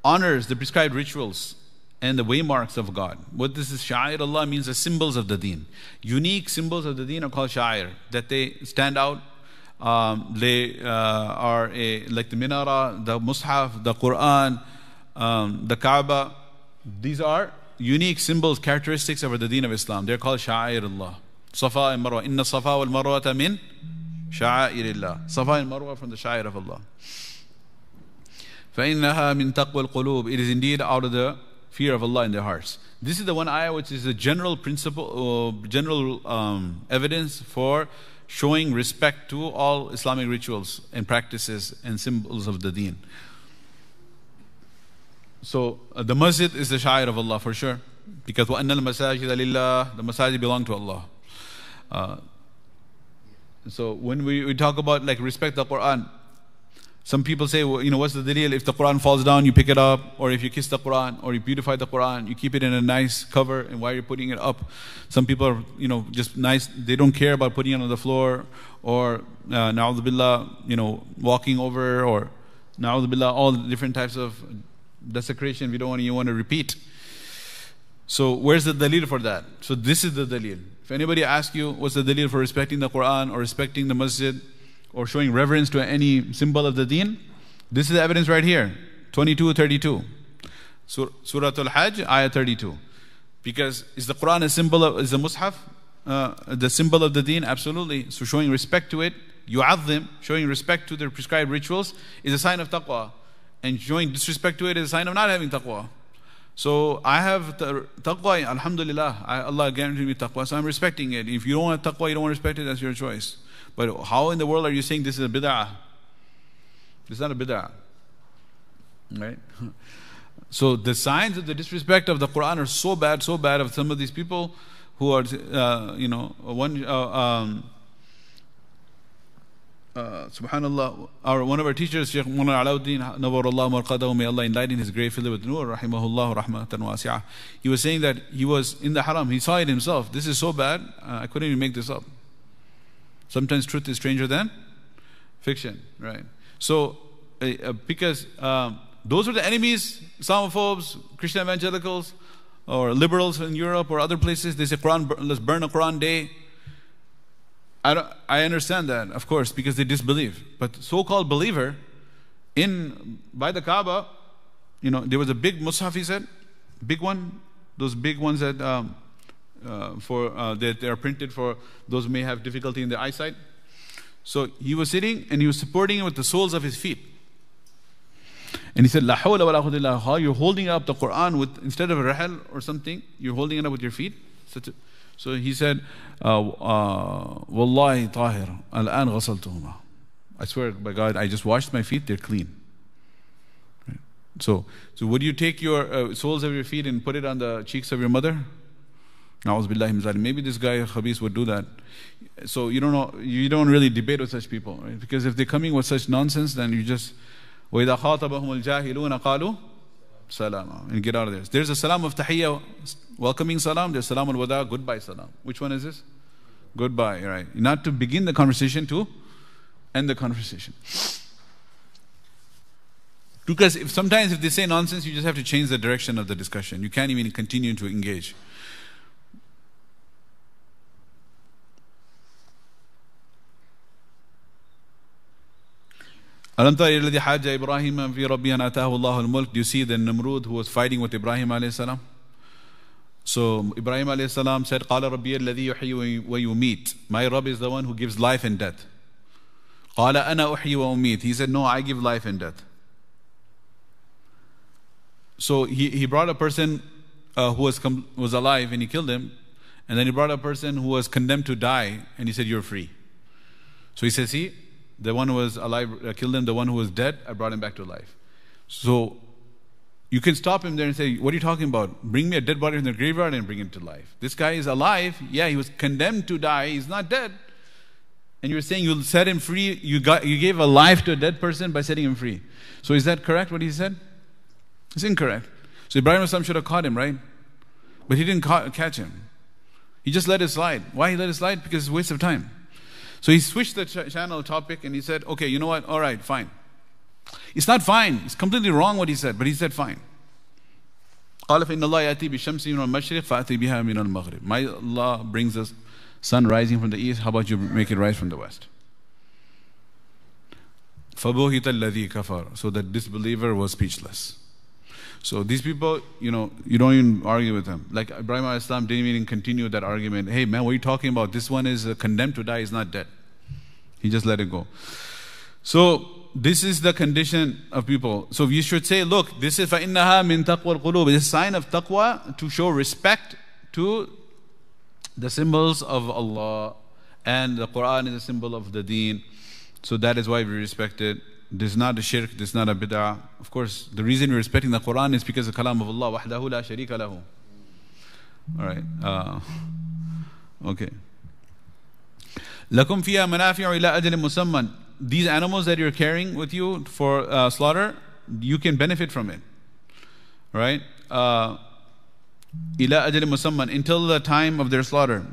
Speaker 1: honors the prescribed rituals and the waymarks of God. What this is sha'ir Allah means the symbols of the deen. Unique symbols of the deen are called sha'ir, that they stand out um, they uh, are a, like the minara, the mushaf, the Quran, um, the Kaaba. These are unique symbols, characteristics of the deen of Islam. They're called sha'air Allah. Safa and Marwa. Inna Safa wal Marwa min sha'air Allah. Safa and Marwa from the sha'air of Allah. فإنها من تقوى القلوب. It is indeed out of the fear of Allah in their hearts. This is the one ayah which is a general principle, uh, general um, evidence for showing respect to all Islamic rituals and practices and symbols of the deen. So uh, the masjid is the sha'ir of Allah for sure, because وَأَنَّ الْمَسَاجِدَ لِلَّهِ The masajid belong to Allah. Uh, so when we, we talk about like respect the Quran, some people say, well, you know, what's the deal? If the Quran falls down, you pick it up, or if you kiss the Quran, or you beautify the Quran, you keep it in a nice cover, and while you're putting it up, some people are, you know, just nice, they don't care about putting it on the floor, or, uh, billah, you know, walking over, or billah, all different types of desecration we don't want, you want to repeat. So where's the dalil for that? So this is the dalil. If anybody asks you, what's the dalil for respecting the Quran or respecting the masjid, or showing reverence to any symbol of the deen, this is evidence right here 22 32. Surah Al Hajj, ayah 32. Because is the Quran a symbol of, is the Mus'haf uh, the symbol of the deen? Absolutely. So showing respect to it, yu'adhim, showing respect to the prescribed rituals, is a sign of taqwa. And showing disrespect to it is a sign of not having taqwa. So I have taqwa, alhamdulillah. I, Allah guaranteed me taqwa, so I'm respecting it. If you don't want taqwa, you don't want to respect it, that's your choice. But how in the world are you saying this is a bid'ah? It's not a bid'ah. Right? *laughs* So the signs of the disrespect of the Quran are so bad, so bad of some of these people who are, uh, you know, one, uh, um, uh, subhanallah, our, one of our teachers, Sheikh Mullah Alauddin, Nawarullah may Allah enlighten his grave filled with nur, rahimahullah, rahmatan wasi'ah. He was saying that he was in the haram, he saw it himself. This is so bad, uh, I couldn't even make this up. Sometimes truth is stranger than fiction, right? So, uh, because um, those were the enemies, Islamophobes, Christian evangelicals, or liberals in Europe or other places. They say, Quran, let's burn a Quran day. I, don't, I understand that, of course, because they disbelieve. But so-called believer, in by the Kaaba, you know, there was a big mushaf. He said, big one, those big ones that um, uh, for uh, that they are printed for those who may have difficulty in their eyesight. So he was sitting and he was supporting it with the soles of his feet. And he said, La hawla wa la you're holding up the Quran with instead of a rahal or something, you're holding it up with your feet. So he said, uh, uh, Wallahi tahir, al-an ghasaltuhuma. I swear by God, I just washed my feet, they're clean. So, so would you take your uh, soles of your feet and put it on the cheeks of your mother? Maybe this guy Khabis would do that. So you don't know, you don't really debate with such people, right? Because if they're coming with such nonsense, then you just وَإِذَا خَاطَبَهُمُ الْجَاهِلُونَ قَالُوا سَلَامًا And get out of there. There's a salam of tahiyya, welcoming salam. There's salam al-wada, goodbye salam. Which one is this? Goodbye, right. Not to begin the conversation, to end the conversation. Because if sometimes if they say nonsense, you just have to change the direction of the discussion. You can't even continue to engage. ألم تر الذي حاج إبراهيم في ربه أن آتاه الله الملك Do you see the Namrud who was fighting with Ibrahim عليه السلام So Ibrahim عليه السلام said قال ربي الذي يحيي ويميت My Rabb is the one who gives life and death قال أنا أحيي وأميت He said no I give life and death So he, he brought a person uh, who was, com- was alive and he killed him and then he brought a person who was condemned to die and he said you're free So he says see the one who was alive, I uh, killed him. The one who was dead, I brought him back to life. So you can stop him there and say, What are you talking about? Bring me a dead body from the graveyard and bring him to life. This guy is alive. Yeah, he was condemned to die. He's not dead. And you're saying you'll set him free. You, got, you gave a life to a dead person by setting him free. So is that correct what he said? It's incorrect. So Ibrahim Islam should have caught him, right? But he didn't ca- catch him. He just let it slide. Why he let it slide? Because it's a waste of time. So he switched the ch- channel topic and he said, okay, you know what? All right, fine. It's not fine. It's completely wrong what he said, but he said fine. قال فإن الله يأتي بالشمس من المشرق فأتي بها من المغرب. My Allah brings the sun rising from the east. How about you make it rise from the west? فبهت الذي كفر. So the disbeliever was speechless. So these people, you know, you don't even argue with them. Like Ibrahim Islam didn't even continue that argument. Hey man, what are you talking about? This one is uh, condemned to die, he's not dead. He just let it go. So this is the condition of people. So you should say, look, this is فَإِنَّهَا مِن تَقْوَى الْقُلُوبِ It's a sign of taqwa to show respect to the symbols of Allah. And the Quran is a symbol of the deen. So that is why we respect it. This is not a shirk, this is not a bid'ah. Of course, the reason we're respecting the Quran is because of kalam of Allah. وَحْدَهُ لَا شَرِيكَ لَهُ Alright. Uh, okay. لَكُمْ فِيهَا مَنَافِعُ إِلَىٰ أَجَلٍ مُسَمًّى These animals that you're carrying with you for uh, slaughter, you can benefit from it. Right? Uh, إِلَىٰ أَجَلٍ مُسَمًّى Until the time of their slaughter.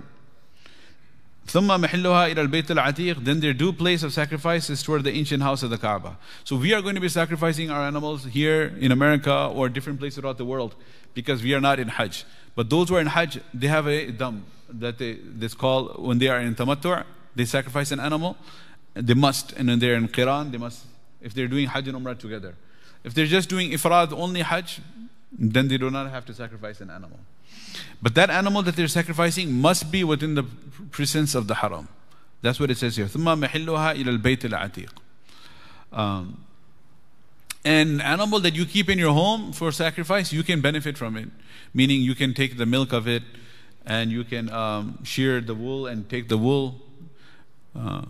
Speaker 1: ثم محلها إلى البيت العتيق then their due place of sacrifice is toward the ancient house of the Kaaba so we are going to be sacrificing our animals here in America or different places throughout the world because we are not in Hajj but those who are in Hajj they have a dam that they this call when they are in tamattu' they sacrifice an animal they must and when they're in Qiran they must if they're doing Hajj and Umrah together if they're just doing Ifrad only Hajj then they do not have to sacrifice an animal but that animal that they're sacrificing must be within the presence of the haram. That's what it says here. ثُمَّ مَحِلُّهَا إِلَى الْبَيْتِ الْعَتِيقِ um, An animal that you keep in your home for sacrifice, you can benefit from it. Meaning you can take the milk of it and you can um, shear the wool and take the wool. Uh,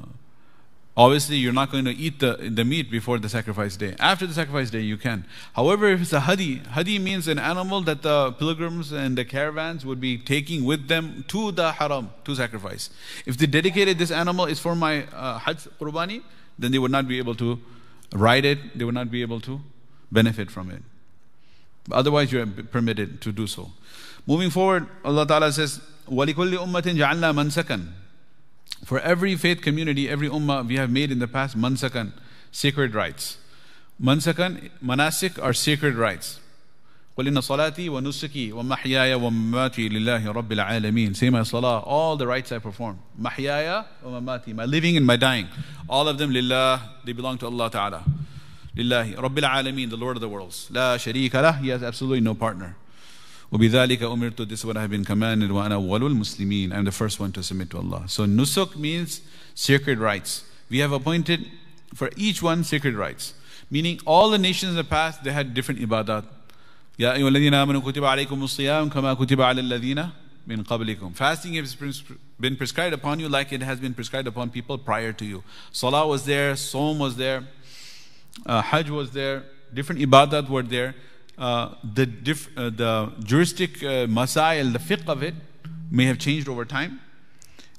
Speaker 1: Obviously, you're not going to eat the, the meat before the sacrifice day. After the sacrifice day, you can. However, if it's a hadi, hadi means an animal that the pilgrims and the caravans would be taking with them to the haram to sacrifice. If they dedicated this animal is for my uh, hajj qurbani, then they would not be able to ride it, they would not be able to benefit from it. Otherwise, you're permitted to do so. Moving forward, Allah Ta'ala says, وَلِكُلِّ أُمَّةٍ جَعَلْنَا مَنْسَكًا for every faith community, every ummah, we have made in the past mansakan, sacred rites. Mansakan, manasik are sacred rites. قل إن صلاتي ونسكي ومحياي ومماتي لله رب العالمين. Say my salah, all the rites I perform. Mahyaya wa mamati, my living and my dying. All of them lillah, they belong to Allah Ta'ala. Lillahi, Rabbil Alameen, the Lord of the worlds. La sharika lah, he has absolutely no partner. وبذلك أمرت this is what I have been commanded وأنا أول المسلمين I'm the first one to submit to Allah so nusuk means sacred rites we have appointed for each one sacred rites meaning all the nations in the past they had different ibadat يا أيها الذين آمنوا كتب عليكم الصيام كما كتب على الذين من قبلكم fasting has been prescribed upon you like it has been prescribed upon people prior to you salah was there Som was there uh, hajj was there different ibadat were there uh, the, diff, uh, the juristic uh, masail, the fiqh of it, may have changed over time.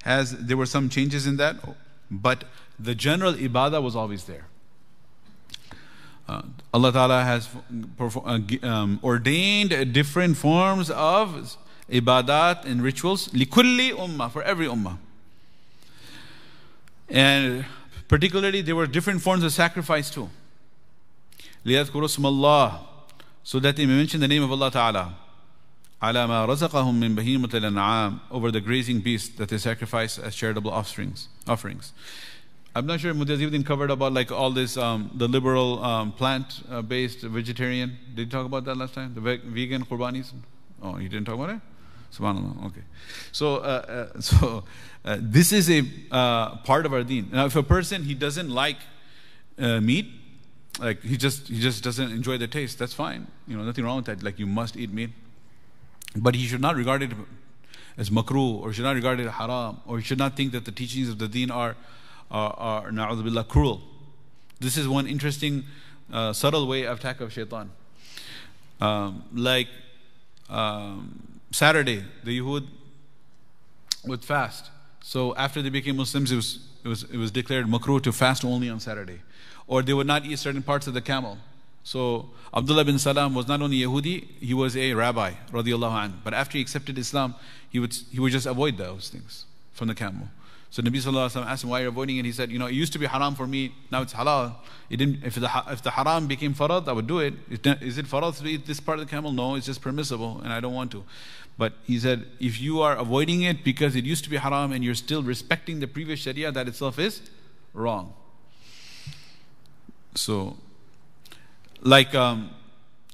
Speaker 1: As there were some changes in that, but the general ibadah was always there. Uh, Allah Ta'ala has uh, um, ordained different forms of ibadat and rituals likulli ummah, for every ummah. And particularly, there were different forms of sacrifice too. لِيَذْكُرُ اسْمَ اللَّهِ so that they may mention the name of Allah Ta'ala. على ما رزقهم من بهيمة الأنعام over the grazing beasts that they sacrifice as charitable offerings. offerings. I'm not sure Mudaziruddin covered about like all this, um, the liberal um, plant-based vegetarian. Did you talk about that last time? The vegan qurbanis? Oh, you didn't talk about it? Subhanallah. Okay. So, uh, uh, *laughs* so uh, this is a uh, part of our deen. Now, if a person he doesn't like uh, meat, like he just he just doesn't enjoy the taste. That's fine. You know nothing wrong with that. Like you must eat meat. But he should not regard it as makruh or should not regard it haram or he should not think that the teachings of the deen are are, are billah, cruel. This is one interesting uh, subtle way of attack of shaitan. Um, like um, Saturday the Yahud would fast. So after they became Muslims it was it was it was declared makruh to fast only on Saturday or they would not eat certain parts of the camel. So Abdullah bin Salam was not only Yehudi, he was a rabbi, radiallahu anh. But after he accepted Islam, he would, he would just avoid those things from the camel. So Nabi Sallallahu Alaihi asked him why are you're avoiding it. He said, you know, it used to be haram for me, now it's halal. It didn't, if, the, if the haram became farad, I would do it. Is it farad to eat this part of the camel? No, it's just permissible and I don't want to. But he said, if you are avoiding it because it used to be haram and you're still respecting the previous sharia, that itself is wrong. So, like, um,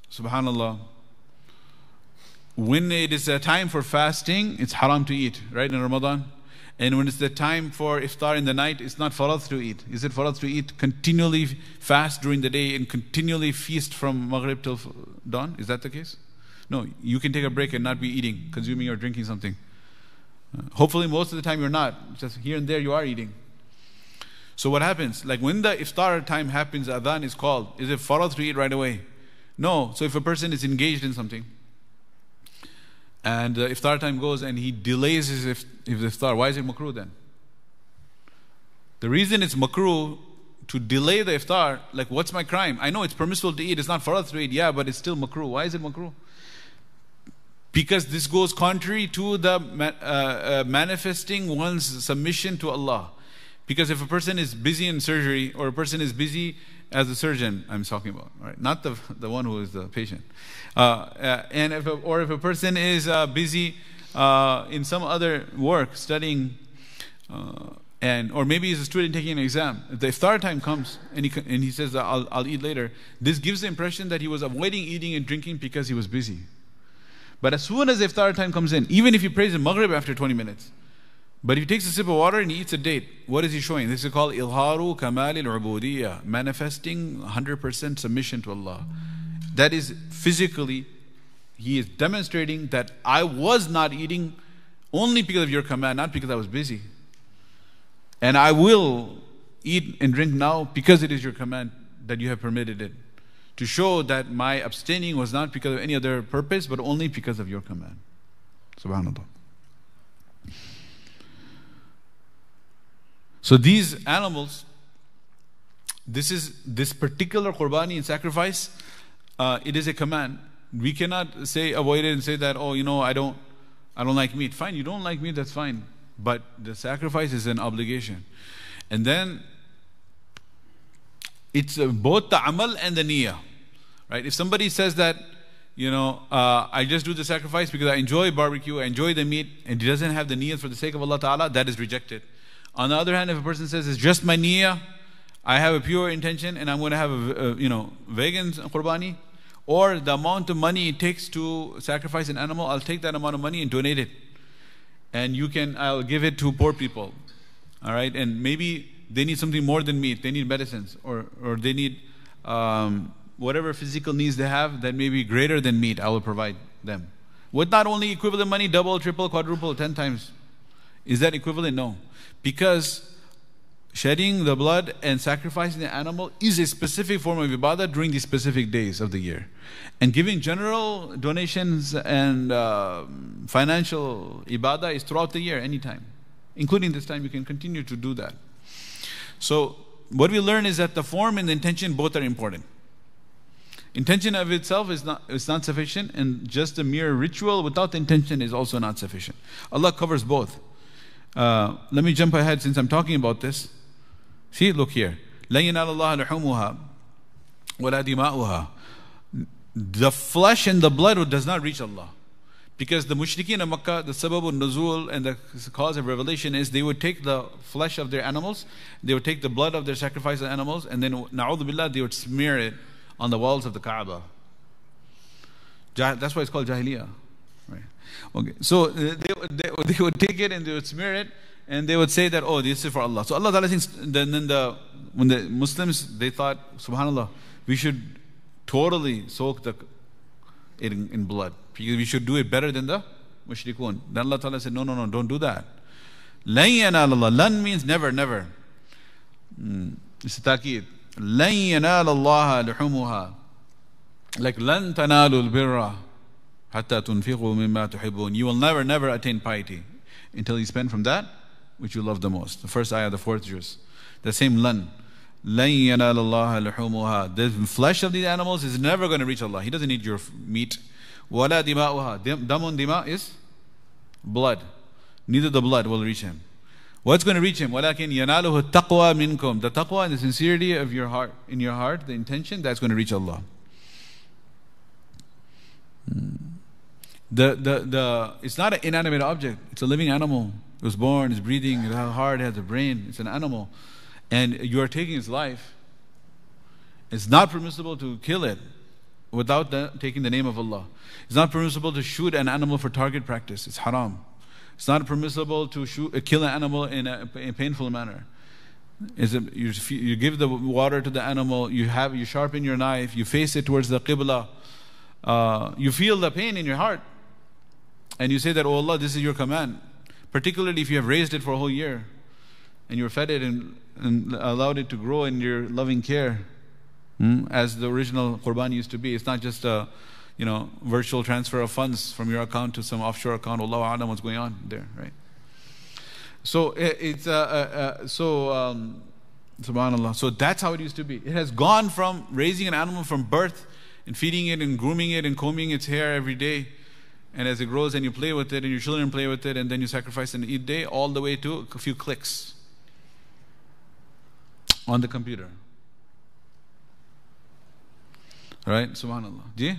Speaker 1: subhanAllah, when it is a time for fasting, it's haram to eat, right, in Ramadan? And when it's the time for iftar in the night, it's not farad to eat. Is it farad to eat continually fast during the day and continually feast from Maghrib till dawn? Is that the case? No, you can take a break and not be eating, consuming or drinking something. Uh, hopefully, most of the time you're not. Just here and there you are eating. So what happens? Like when the iftar time happens, adhan is called. Is it farad to eat right away? No. So if a person is engaged in something, and uh, iftar time goes and he delays his, if, his iftar, why is it makruh then? The reason it's makruh to delay the iftar, like what's my crime? I know it's permissible to eat, it's not farad to eat, yeah, but it's still makruh. Why is it makruh? Because this goes contrary to the uh, uh, manifesting one's submission to Allah. Because if a person is busy in surgery or a person is busy as a surgeon, I'm talking about, right? Not the, the one who is the patient. Uh, uh, and if a, or if a person is uh, busy uh, in some other work, studying, uh, and or maybe he's a student taking an exam. If the iftar time comes and he, and he says, I'll, I'll eat later, this gives the impression that he was avoiding eating and drinking because he was busy. But as soon as iftar time comes in, even if he prays in Maghrib after 20 minutes, but if he takes a sip of water and he eats a date, what is he showing? This is called ilharu kamal al manifesting 100% submission to Allah. That is physically, he is demonstrating that I was not eating only because of your command, not because I was busy. And I will eat and drink now because it is your command that you have permitted it. To show that my abstaining was not because of any other purpose, but only because of your command. Subhanallah. So these animals, this is this particular qurbani and sacrifice, uh, it is a command. We cannot say avoid it and say that, oh, you know, I don't I don't like meat. Fine, you don't like meat, that's fine. But the sacrifice is an obligation. And then it's uh, both the amal and the niyyah. Right? If somebody says that, you know, uh, I just do the sacrifice because I enjoy barbecue, I enjoy the meat, and he doesn't have the niyyah for the sake of Allah Ta'ala, that is rejected. On the other hand, if a person says it's just my niyyah, I have a pure intention and I'm going to have a, a you know vegan qurbani, or the amount of money it takes to sacrifice an animal, I'll take that amount of money and donate it, and you can I'll give it to poor people, all right, and maybe they need something more than meat, they need medicines, or or they need um, whatever physical needs they have that may be greater than meat. I will provide them with not only equivalent money, double, triple, quadruple, ten times. Is that equivalent? No. Because shedding the blood and sacrificing the animal is a specific form of ibadah during these specific days of the year. And giving general donations and uh, financial ibadah is throughout the year, anytime. Including this time, you can continue to do that. So, what we learn is that the form and the intention both are important. Intention of itself is not, is not sufficient, and just a mere ritual without intention is also not sufficient. Allah covers both. Uh, let me jump ahead since I'm talking about this. See, look here. The flesh and the blood does not reach Allah. Because the mushrikeen of Makkah, the sabab nuzul and the cause of revelation is they would take the flesh of their animals, they would take the blood of their sacrificed animals, and then, na'udhu billah, they would smear it on the walls of the Kaaba. That's why it's called Jahiliyyah. Okay, so uh, they, they, they would take it and they would smear it and they would say that, oh, this is for Allah. So Allah Ta'ala thinks, then, then the, when the Muslims, they thought, subhanAllah, we should totally soak the, it in, in blood. We should do it better than the mushrikun. Then Allah Ta'ala said, no, no, no, don't do that. Lan yanal Lan means never, never. Mm. It's a taqid. Lan yanal Allah luhumuha. Like tanalu al-birra hatta tunfiqu mimma tuhibbun. You will never, never attain piety until you spend from that which you love the most. The first ayah, the fourth juz. The same lan. The flesh of these animals is never going to reach Allah. He doesn't need your meat. وَلَا دِمَاؤُهَا Damun dima is blood. Neither the blood will reach him. What's going to reach him? وَلَكِنْ يَنَالُهُ التَّقْوَى مِنْكُمْ The taqwa and the sincerity of your heart, in your heart, the intention, that's going to reach Allah. Hmm. The, the, the, it's not an inanimate object, it's a living animal. It was born, it's breathing, it has a heart, it has a brain, it's an animal. And you are taking its life. It's not permissible to kill it without the, taking the name of Allah. It's not permissible to shoot an animal for target practice. It's haram. It's not permissible to shoot, uh, kill an animal in a, in a painful manner. Is it, you, you give the water to the animal, you have you sharpen your knife, you face it towards the qibla, uh, you feel the pain in your heart, and you say that, Oh Allah, this is your command. Particularly if you have raised it for a whole year and you're fed it and, and allowed it to grow in your loving care, hmm, as the original Qurban used to be. It's not just a you know, virtual transfer of funds from your account to some offshore account. Allah Alam, what's going on there, right? So it's uh, uh, uh, so um, subhanallah. So that's how it used to be. It has gone from raising an animal from birth and feeding it and grooming it and combing its hair every day and as it grows and you play with it and your children play with it and then you sacrifice and eat day all the way to a few clicks on the computer. Right? Subhanallah. Ji?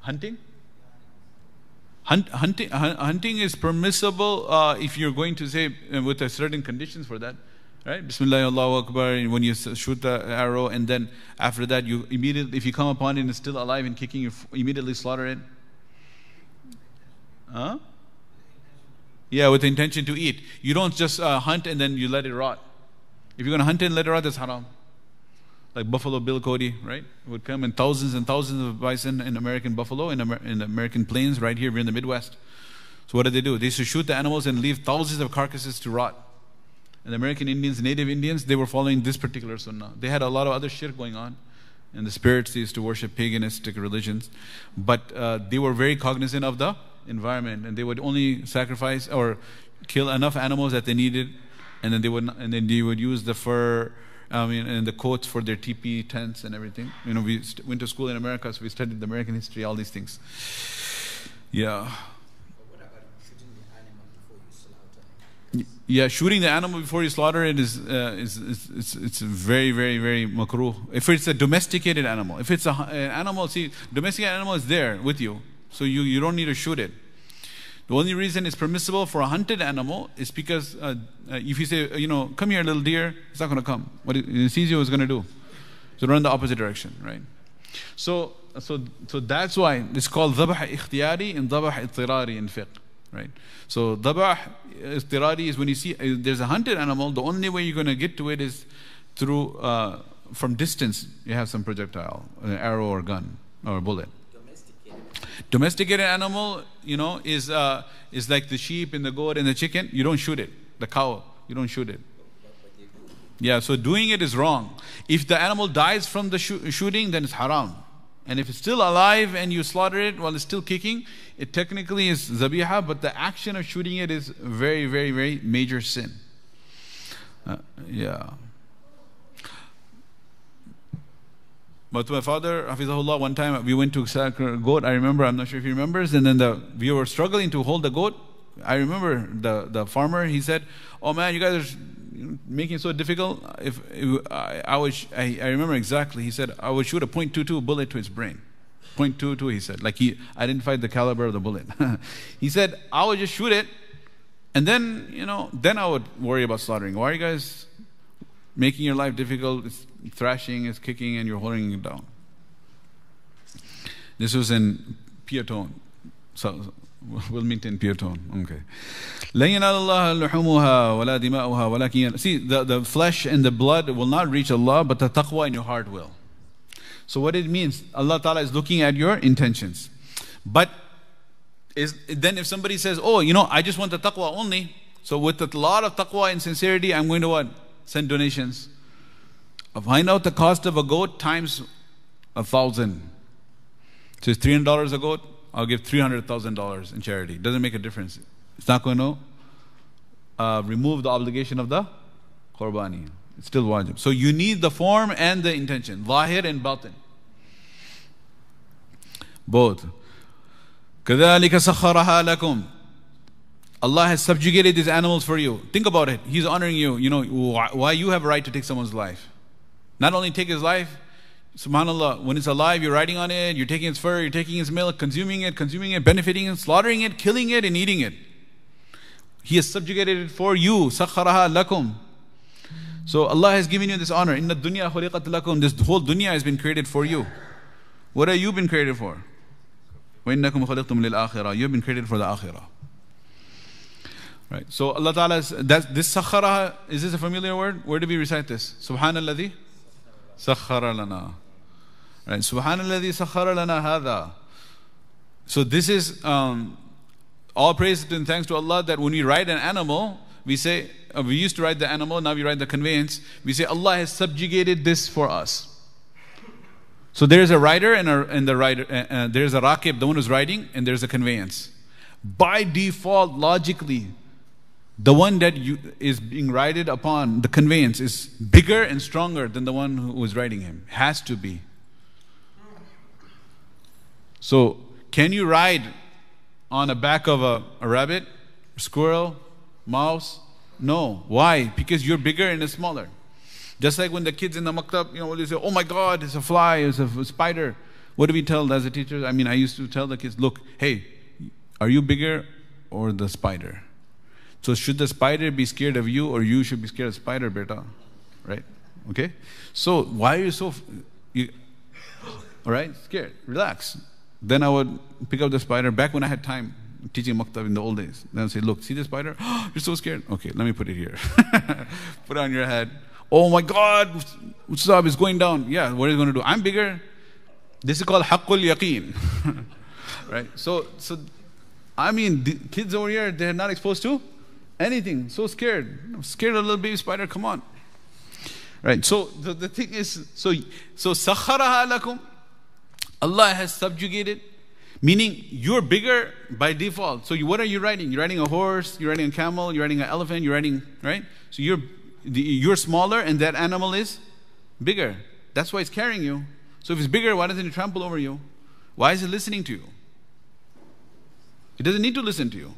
Speaker 1: Hunting? Hunt, hunting hunting is permissible uh, if you're going to say uh, with a certain conditions for that right? Bismillah allahu akbar when you shoot the arrow and then after that you immediately if you come upon it and it's still alive and kicking you immediately slaughter it Huh? Yeah, with the intention to eat. You don't just uh, hunt and then you let it rot. If you're going to hunt and let it rot, that's haram. Like Buffalo Bill Cody, right? Would come in thousands and thousands of bison in American buffalo, in, Amer- in the American plains, right here, we're in the Midwest. So what did they do? They used to shoot the animals and leave thousands of carcasses to rot. And the American Indians, native Indians, they were following this particular sunnah. They had a lot of other shirk going on. And the spirits, used to worship paganistic religions. But uh, they were very cognizant of the environment, and they would only sacrifice or kill enough animals that they needed, and then they would and then they would use the fur. I mean, and the coats for their teepee tents and everything. You know, we went to school in America, so we studied the American history, all these things. Yeah. Yeah, shooting the animal before you slaughter it is, uh, is, is it's, it's very, very, very makruh. If it's a domesticated animal, if it's a, an animal, see, domesticated animal is there with you, so you, you don't need to shoot it. The only reason it's permissible for a hunted animal is because uh, uh, if you say, you know, come here, little deer, it's not going to come. What it, sees you, it's going to do. So run the opposite direction, right? So, so, so that's why it's called dhabh ikhtiyari and dhabh ittirari in fiqh, right? So dhabh istirari is when you see uh, there's a hunted animal, the only way you're going to get to it is through, uh, from distance, you have some projectile, an arrow or gun or bullet. Domesticated animal, you know, is, uh, is like the sheep and the goat and the chicken. You don't shoot it. The cow, you don't shoot it. Yeah, so doing it is wrong. If the animal dies from the shooting, then it's haram. And if it's still alive and you slaughter it while it's still kicking, it technically is zabiha, but the action of shooting it is very, very, very major sin. Uh, yeah. But my father, Hafizahullah, one time we went to a goat, I remember, I'm not sure if he remembers, and then the, we were struggling to hold the goat. I remember the, the farmer, he said, Oh man, you guys are making it so difficult. If, if I, I, would, I, I remember exactly, he said, I would shoot a .22 bullet to his brain. .22, he said. Like he identified the caliber of the bullet. *laughs* he said, I would just shoot it, and then, you know, then I would worry about slaughtering. Why are you guys making your life difficult? It's thrashing, it's kicking, and you're holding it down. This was in Peotone, so, we'll *laughs* maintain Wilmington, Peotone. Okay. See, the, the flesh and the blood will not reach Allah, but the taqwa in your heart will. So what it means, Allah Ta'ala is looking at your intentions. But is, then if somebody says, oh, you know, I just want the taqwa only, so with a lot of taqwa and sincerity, I'm going to what? Send donations. Find out the cost of a goat times a thousand. So it's $300 a goat, I'll give $300,000 in charity. Doesn't make a difference. It's not going to uh, remove the obligation of the qurbani. It's still wajib. So you need the form and the intention. Zahir and batin. Both. كذلك سخرها لكم Allah has subjugated these animals for you. Think about it. He's honoring you. You know why you have a right to take someone's life. Not only take his life, subhanAllah, when it's alive, you're riding on it, you're taking its fur, you're taking its milk, consuming it, consuming it, benefiting it, slaughtering it, killing it, and eating it. He has subjugated it for you. Sakharaha lakum. So Allah has given you this honor. In the dunya khuliqat lakum. This whole dunya has been created for you. What have you been created for? وَإِنَّكُمْ خَلِقْتُمْ لِلْآخِرَةِ You've been created for the akhirah. Right. So Allah Ta'ala that, this sakhara, is this a familiar word? Where do we recite this? Subhanalladhi sakhara lana. Right. Subhanalladhi sakhara lana hada. So this is um, all praise and thanks to Allah that when we ride an animal, we say, uh, we used to ride the animal, now we ride the conveyance. We say, Allah has subjugated this for us. So there's a rider and, a, and the rider, uh, uh, there's a rakib, the one who's riding, and there's a conveyance. By default, logically, the one that you, is being ridden upon, the conveyance, is bigger and stronger than the one who is riding him. Has to be. So, can you ride on the back of a, a rabbit, squirrel, mouse? No. Why? Because you're bigger and smaller. Just like when the kids in the maktab, you know, they say, oh my God, it's a fly, it's a spider. What do we tell as a teacher? I mean, I used to tell the kids, look, hey, are you bigger or the spider? So should the spider be scared of you or you should be scared of spider, beta? Right? Okay? So why are you so, you, all right, scared? Relax. Then I would pick up the spider back when I had time teaching maktab in the old days. Then I say, look, see the spider? *gasps* You're so scared. Okay, let me put it here. *laughs* put it on your head. Oh my God, Ustad is going down. Yeah, what are you going to do? I'm bigger. This is called haqqul yaqeen. *laughs* right? So, so I mean, kids over here, they're not exposed to anything. So scared. I'm scared of a little baby spider. Come on. Right. So the, the thing is, so so sakharaha lakum. Allah has subjugated, meaning you're bigger by default. So you, what are you riding? You're riding a horse. You're riding a camel. You're riding an elephant. You're riding right. So you're you're smaller, and that animal is bigger. That's why it's carrying you. So if it's bigger, why doesn't it trample over you? Why is it listening to you? It doesn't need to listen to you.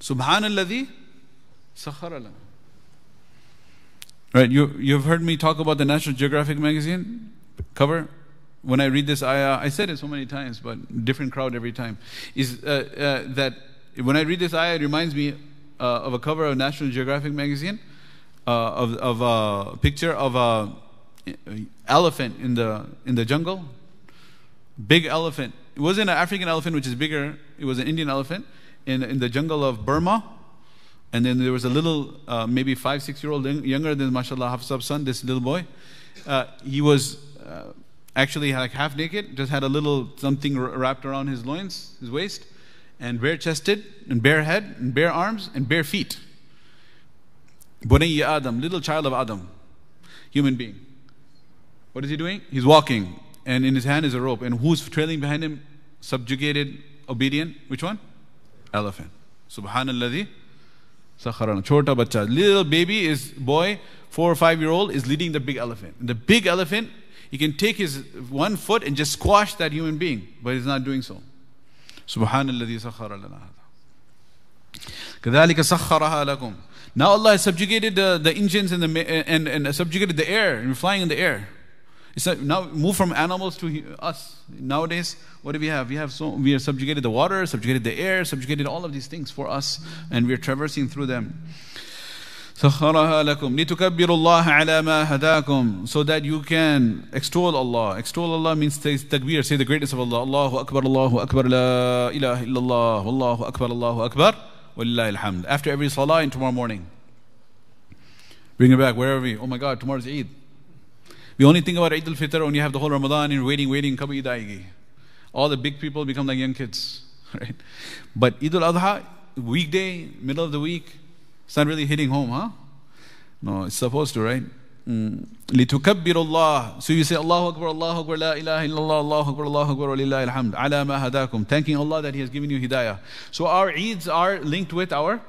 Speaker 1: Subhanallah Sakhara لنا Right, you, you've heard me talk about the National Geographic magazine cover. When I read this ayah, uh, I said it so many times, but different crowd every time. Is uh, uh, that when I read this ayah, it reminds me uh, of a cover of National Geographic magazine, uh, of, of a picture of a elephant in the in the jungle, big elephant. It wasn't an African elephant, which is bigger. It was an Indian elephant in in the jungle of Burma and then there was a little, uh, maybe five, six year old, younger than mashallah Hafsab's son, this little boy. Uh, he was uh, actually like half naked, just had a little something wrapped around his loins, his waist, and bare chested, and bare head, and bare arms, and bare feet. Bunayya Adam, little child of Adam, human being. What is he doing? He's walking, and in his hand is a rope. And who's trailing behind him? Subjugated, obedient. Which one? Elephant. Subhanallah. Sakharana. Chota bacha. Little baby is boy, four or five year old, is leading the big elephant. The big elephant, he can take his one foot and just squash that human being, but he's not doing so. Subhanallah sakhara lana كذلك سخرها لكم Now Allah has subjugated the, the engines and, the, and, and subjugated the air, and we're flying in the air. It's not, now move from animals to us. Nowadays, what do we have? We have so we have subjugated the water, subjugated the air, subjugated all of these things for us, and we're traversing through them. سخرها لكم لتكبروا الله على ما هداكم so that you can extol Allah. Extol Allah means takbir, say the greatness of Allah. Allahu Akbar, Allahu Akbar, La ilaha illallah, Allahu Akbar, Allahu Akbar, Walillahi alhamd. After every salah and tomorrow morning. Bring it back, where are we? Oh my God, tomorrow's Eid. We only think about Eid al-Fitr when you have the whole Ramadan and waiting, waiting, kab Eid aayegi. All the big people become like young kids, *laughs* right? But Eid al-Adha, weekday, middle of the week, it's not really hitting home, huh? No, it's supposed to, right? لتكبر الله so you say Allahu Akbar Allahu Akbar La ilaha illallah Allahu Akbar Allahu Akbar Walillahi alhamd ala ma hadakum thanking Allah that He has given you hidayah so our Eids are linked with our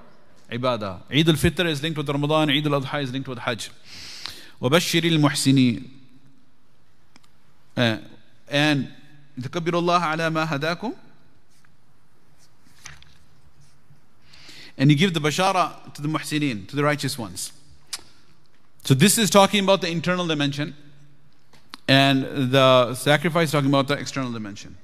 Speaker 1: ibadah Eid al-Fitr is linked with Ramadan Eid al-Adha is linked with Hajj وبشر المحسنين uh, and takabirullah ala ma hadakum. And you give the bashara to the muhsineen, to the righteous ones. So this is talking about the internal dimension. And the sacrifice talking about the external dimension.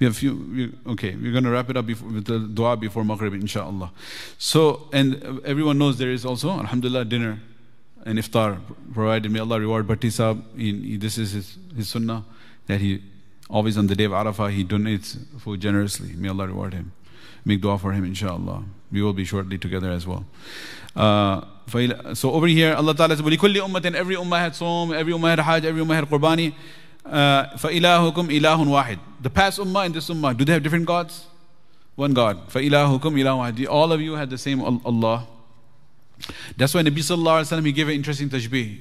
Speaker 1: We have few, okay, we're going to wrap it up before, with the dua before Maghrib, inshallah. So, and everyone knows there is also, alhamdulillah, dinner and iftar provided. May Allah reward Bhatti Sahib. this is his, his sunnah that he always on the day of Arafah he donates food generously. May Allah reward him. Make dua for him, inshallah. We will be shortly together as well. Uh, so over here, Allah Ta'ala says, وَلِكُلِّ أُمَّةٍ Every ummah had som, every ummah had hajj, every ummah had qurbani. Uh, فَإِلَهُكُمْ إِلَهٌ وَاحِدٌ The past ummah and this ummah, do they have different gods? One God. فَإِلَهُكُمْ إِلَهٌ وَاحِدٌ All of you had the same Allah. That's why Nabi Sallallahu Alaihi Wasallam, he gave an interesting tashbih.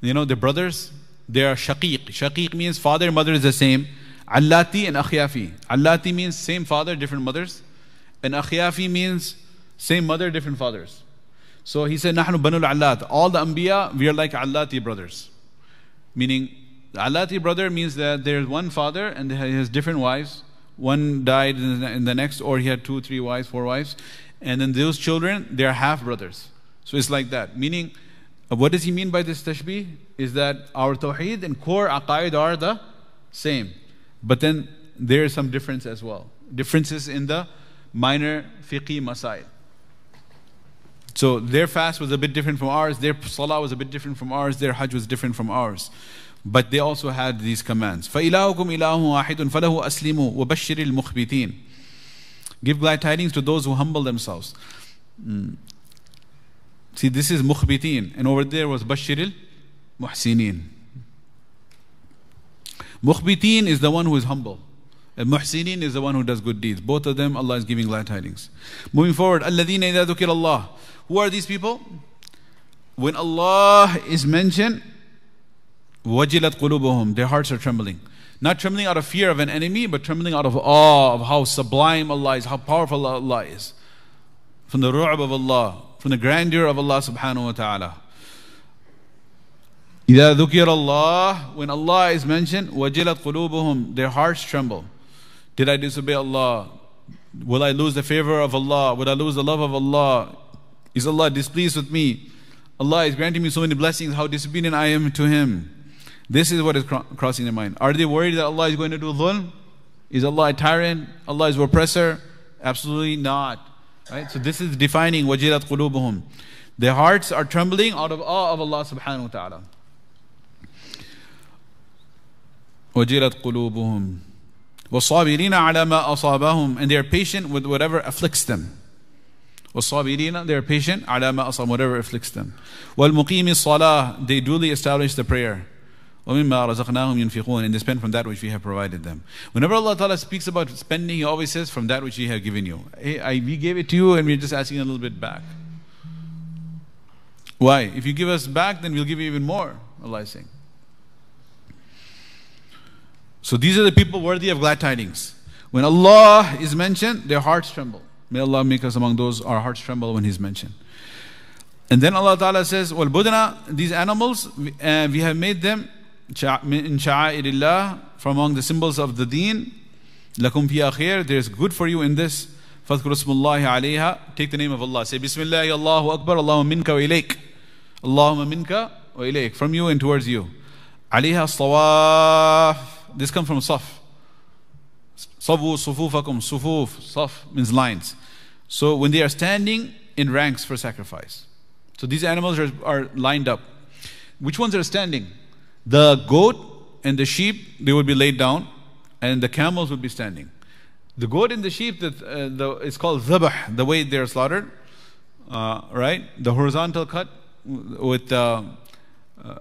Speaker 1: You know, the brothers, they are shaqiq. Shaqiq means father and mother is the same. Allati and akhyafi. Allati means same father, different mothers. And akhyafi means same mother, different fathers. So he said, Nahnu banul allat. All the anbiya, we are like allati brothers. Meaning, allati brother means that there's one father and he has different wives. One died in the next, or he had two, three wives, four wives. And then those children, they are half brothers. So it's like that. Meaning, uh, what does he mean by this tashbih? Is that our tawheed and core aqaid are the same. But then there is some difference as well. Differences in the minor fiqhi masail. So their fast was a bit different from ours, their salah was a bit different from ours, their hajj was different from ours. But they also had these commands. فَإِلَهُكُمْ إِلَهٌ وَاحِدٌ فَلَهُ أَسْلِمُوا وَبَشِّرِ الْمُخْبِتِينَ Give glad tidings to those who humble themselves. Mm. See, this is mukhbitin, and over there was bashiril muhsinin. Mukhbitin is the one who is humble. And muhsinin is the one who does good deeds. Both of them, Allah is giving glad tidings. Moving forward, Allah. Who are these people? When Allah is mentioned, wajilat qulubuhum. Their hearts are trembling. Not trembling out of fear of an enemy, but trembling out of awe of how sublime Allah is, how powerful Allah is. From the ru'b of Allah, from the grandeur of Allah subhanahu wa ta'ala. إذا ذكر Allah, when Allah is mentioned, وجلت قلوبهم, their hearts tremble. Did I disobey Allah? Will I lose the favor of Allah? Will I lose the love of Allah? Is Allah displeased with me? Allah is granting me so many blessings, how disobedient I am to Him. This is what is cro- crossing their mind. Are they worried that Allah is going to do dhulm? Is Allah a tyrant? Allah is oppressor? Absolutely not. Right? So this is defining wajilat qulubuhum. Their hearts are trembling out of awe of Allah subhanahu wa ta'ala. وجلت قلوبهم والصابرين على ما أصابهم and they are patient with whatever afflicts them والصابرين they are patient على ما أصابهم whatever afflicts them والمقيم الصلاة they duly establish the prayer ومما رزقناهم ينفقون and they spend from that which we have provided them whenever Allah Ta'ala speaks about spending he always says from that which we have given you hey, I, we gave it to you and we're just asking a little bit back why if you give us back then we'll give you even more Allah is saying so these are the people worthy of glad tidings. When Allah is mentioned, their hearts tremble. May Allah make us among those our hearts tremble when He's mentioned. And then Allah Ta'ala says, Well, Budana, these animals, uh, we have made them in sha'airillah from among the symbols of the deen. Lakum fiya khair, there's good for you in this. فاذكروا اسم الله عليها Take the name of Allah. Say Bismillah, Allahu Akbar, Allahumma minka wa ilayk. Allahumma minka wa ilayk. From you and towards you. عليها الصواف this comes from Saf. Sabu sufufakum, sufuf, saf means lines. So when they are standing in ranks for sacrifice. So these animals are, are lined up. Which ones are standing? The goat and the sheep, they would be laid down, and the camels would be standing. The goat and the sheep, that uh, the, it's called zabah, the way they're slaughtered, uh, right? The horizontal cut with uh, uh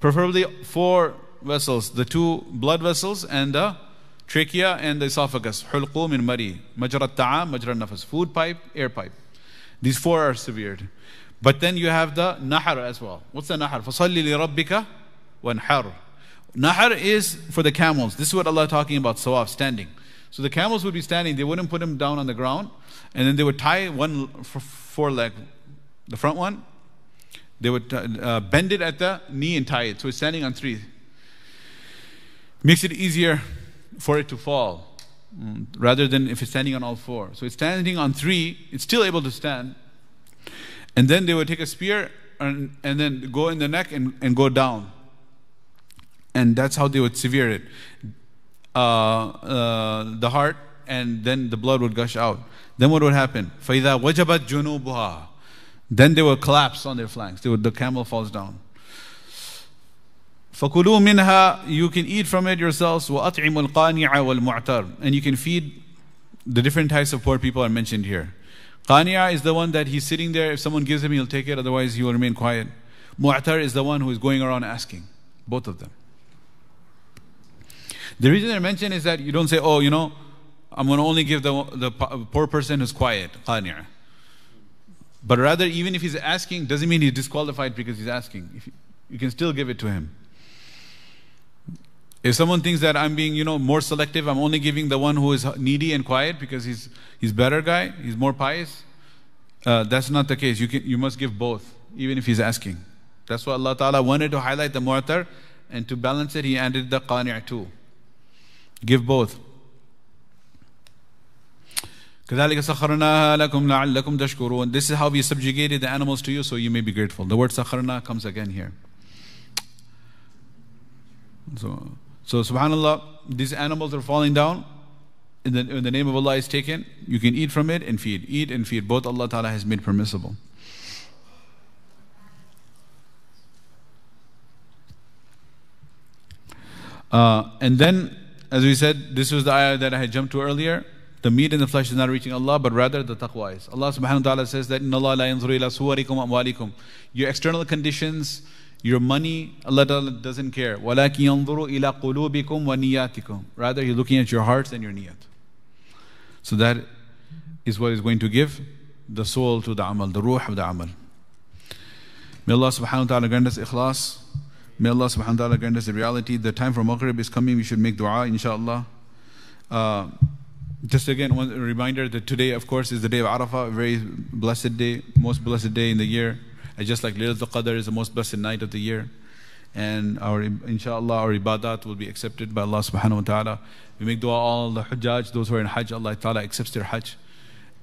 Speaker 1: preferably four vessels, the two blood vessels and the trachea and the esophagus. Hulqum in mari, majrat ta'am, majrat nafas, food pipe, air pipe. These four are severed. But then you have the nahar as well. What's the nahar? فَصَلِّ لِرَبِّكَ وَانْحَرْ Nahar is for the camels. This is what Allah is talking about, sawaf, standing. So the camels would be standing, they wouldn't put them down on the ground, and then they would tie one foreleg, the front one, they would uh, bend it at the knee and tie it. So it's standing on three makes it easier for it to fall mm, rather than if it's standing on all four. So it's standing on three, it's still able to stand. And then they would take a spear and, and then go in the neck and, and go down. And that's how they would sever it. Uh, uh, the heart, and then the blood would gush out. Then what would happen? فَإِذَا وَجَبَتْ جُنُوبُهَا Then they would collapse on their flanks. Would, the camel falls down. فَكُلُوا مِنْهَا You can eat from it yourselves. وَأَطْعِمُوا الْقَانِعَ وَالْمُعْتَرِ And you can feed the different types of poor people are mentioned here. Qani'a is the one that he's sitting there. If someone gives him, he'll take it. Otherwise, he will remain quiet. Mu'tar is the one who is going around asking. Both of them. The reason they're mentioned is that you don't say, oh, you know, I'm going to only give the, the poor person who's quiet, qani'a. But rather, even if he's asking, doesn't mean he's disqualified because he's asking. If you, you can still give it to him. If someone thinks that I'm being, you know, more selective, I'm only giving the one who is needy and quiet because he's he's better guy, he's more pious. Uh, that's not the case. You can you must give both, even if he's asking. That's why Allah Ta'ala wanted to highlight the mu'tar and to balance it, He added the qani' too. Give both. كذلك سخرناها لكم لعلكم تشكرون. This is how we subjugated the animals to you, so you may be grateful. The word sakharna comes again here. So so, subhanAllah, these animals are falling down. In the, in the name of Allah is taken. You can eat from it and feed. Eat and feed. Both Allah Ta'ala has made permissible. Uh, and then, as we said, this was the ayah that I had jumped to earlier. The meat and the flesh is not reaching Allah, but rather the taqwa is. Allah subhanahu wa ta'ala says that, in Allah la yanzuru ila suwarikum amwalikum. Your external conditions, your money, Allah doesn't care. وَلَكِنْ يَنظُرُ إِلَىٰ قُلُوبِكُمْ وَنِيَّاتِكُمْ Rather, He's looking at your hearts and your niyat. So that is what is going to give the soul to the amal, the ruh of the amal. May Allah subhanahu wa ta'ala grant us ikhlas. May Allah subhanahu wa ta'ala grant us the reality. The time for Maghrib is coming. We should make dua, inshallah. Uh, just again, one reminder that today, of course, is the day of Arafah, a very blessed day, most blessed day in the year. And just like Laylatul Qadr is the most blessed night of the year. And our, inshallah, our ibadat will be accepted by Allah subhanahu wa ta'ala. We make dua all the hujjaj, those who are in hajj, Allah ta'ala accepts their hajj.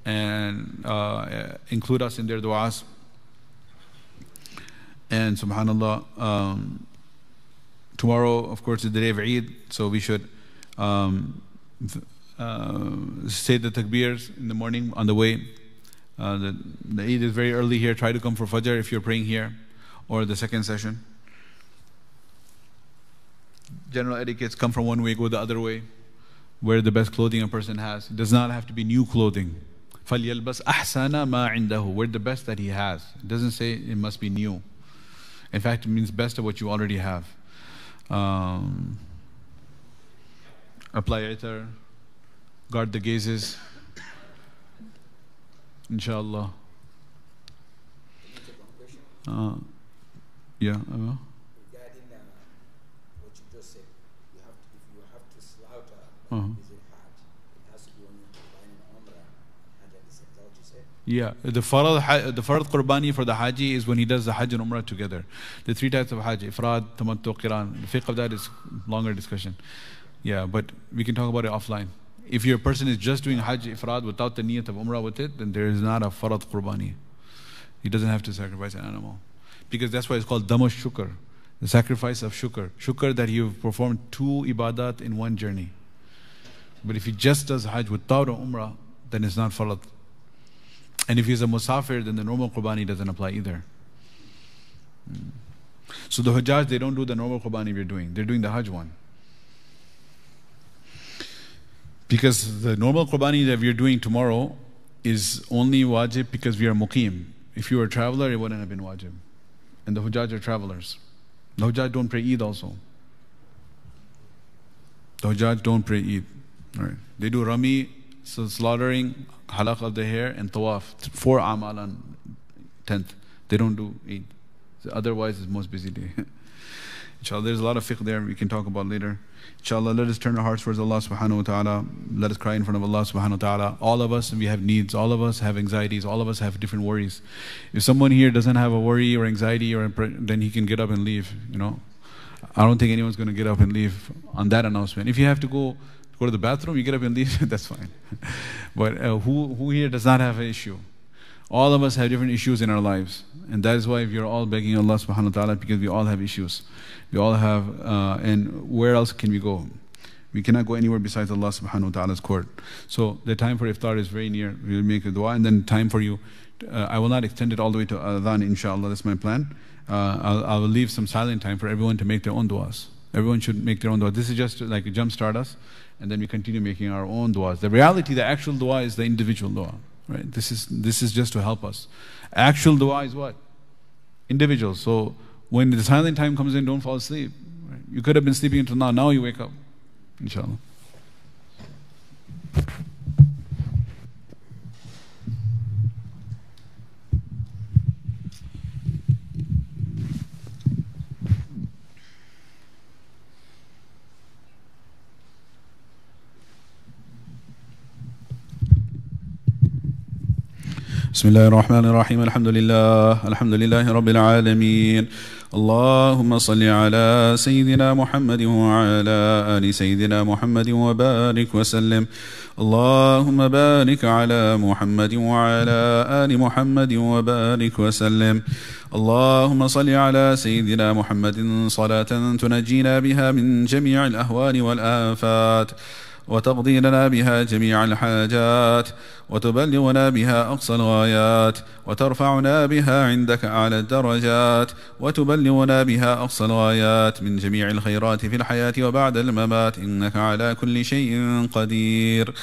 Speaker 1: and uh, include us in their du'as. And subhanAllah, um, tomorrow, of course, is the day of Eid, so we should um, uh, say the takbirs in the morning on the way. Uh, the, the Eid is very early here. Try to come for Fajr if you're praying here or the second session. General etiquettes come from one way, go the other way. Wear the best clothing a person has. It does not have to be new clothing. فَلْيَلْبَسْ أَحْسَنَ مَا عِنْدَهُ Wear the best that he has. It doesn't say it must be new. In fact, it means best of what you already have. Um, apply itar, guard the gazes. Inshallah. Uh, yeah. Uh,
Speaker 2: regarding uh, what you just said, you have to, if you have to slaughter,
Speaker 1: Uh-huh.
Speaker 2: is it hard? It has to be when you're combining Umrah and Hajj at the same time, what you said?
Speaker 1: Yeah, the farad, the farad qurbani for the haji is when he does the hajj and umrah together. The three types of hajj, ifrad, tamattu, qiran. The fiqh of that is longer discussion. Yeah, but we can talk about it offline. If your person is just doing hajj ifrad without the niyat of umrah with it, then there is not a farad qurbani. He doesn't have to sacrifice an animal. Because that's why it's called damash shukr, the sacrifice of shukr. Shukr that you've performed two ibadat in one journey. But if he just does hajj without an umrah, then it's not farad. And if he's a musafir, then the normal qurbani doesn't apply either. Mm. So the hujjaj, they don't do the normal qurbani we're doing. They're doing the hajj one. Because the normal qurbani that we're doing tomorrow is only wajib because we are muqim. If you were a traveler, it wouldn't have been wajib. And the hujjaj are travelers. The hujjaj don't pray Eid also. The hujjaj don't pray Eid. Right. They do rami, so slaughtering, halaq of the hair, and tawaf. Four amal on 10th. They don't do Eid. So otherwise, it's most busy day. *laughs* Inshallah, there's a lot of fiqh there we can talk about later. Inshallah, let us turn our hearts towards Allah subhanahu wa ta'ala. Let us cry in front of Allah subhanahu wa ta'ala. All of us, we have needs. All of us have anxieties. All of us have different worries. If someone here doesn't have a worry or anxiety, or then he can get up and leave, you know. I don't think anyone's going to get up and leave on that announcement. If you have to go go to the bathroom, you get up and leave, *laughs* that's fine. but uh, who, who here does not have an issue? All of us have different issues in our lives. And that is why we are all begging Allah subhanahu wa ta'ala because we all have issues. We all have, uh, and where else can we go? We cannot go anywhere besides Allah subhanahu wa ta'ala's court. So the time for iftar is very near. We'll make a dua and then time for you. Uh, I will not extend it all the way to adhan, inshallah. That's my plan. Uh, I'll, I will leave some silent time for everyone to make their own du'as. Everyone should make their own dua. This is just like a jump start us, and then we continue making our own du'as. The reality, the actual dua is the individual dua. Right? This is this is just to help us. Actual dua is what? Individual. So when the silent time comes in, don't fall asleep. Right? You could have been sleeping until now. Now you wake up. Inshallah. بسم الله الرحمن الرحيم الحمد لله الحمد لله رب العالمين اللهم صل على سيدنا محمد وعلى ال سيدنا محمد وبارك وسلم اللهم بارك على محمد وعلى ال محمد وبارك وسلم اللهم صل على سيدنا محمد صلاه تنجينا بها من جميع الاهوال والافات وتقضي لنا بها جميع الحاجات وتبلغنا بها أقصى الغايات وترفعنا بها عندك أعلى الدرجات وتبلغنا بها أقصى الغايات من جميع الخيرات في الحياة وبعد الممات. إنك على كل شيء قدير.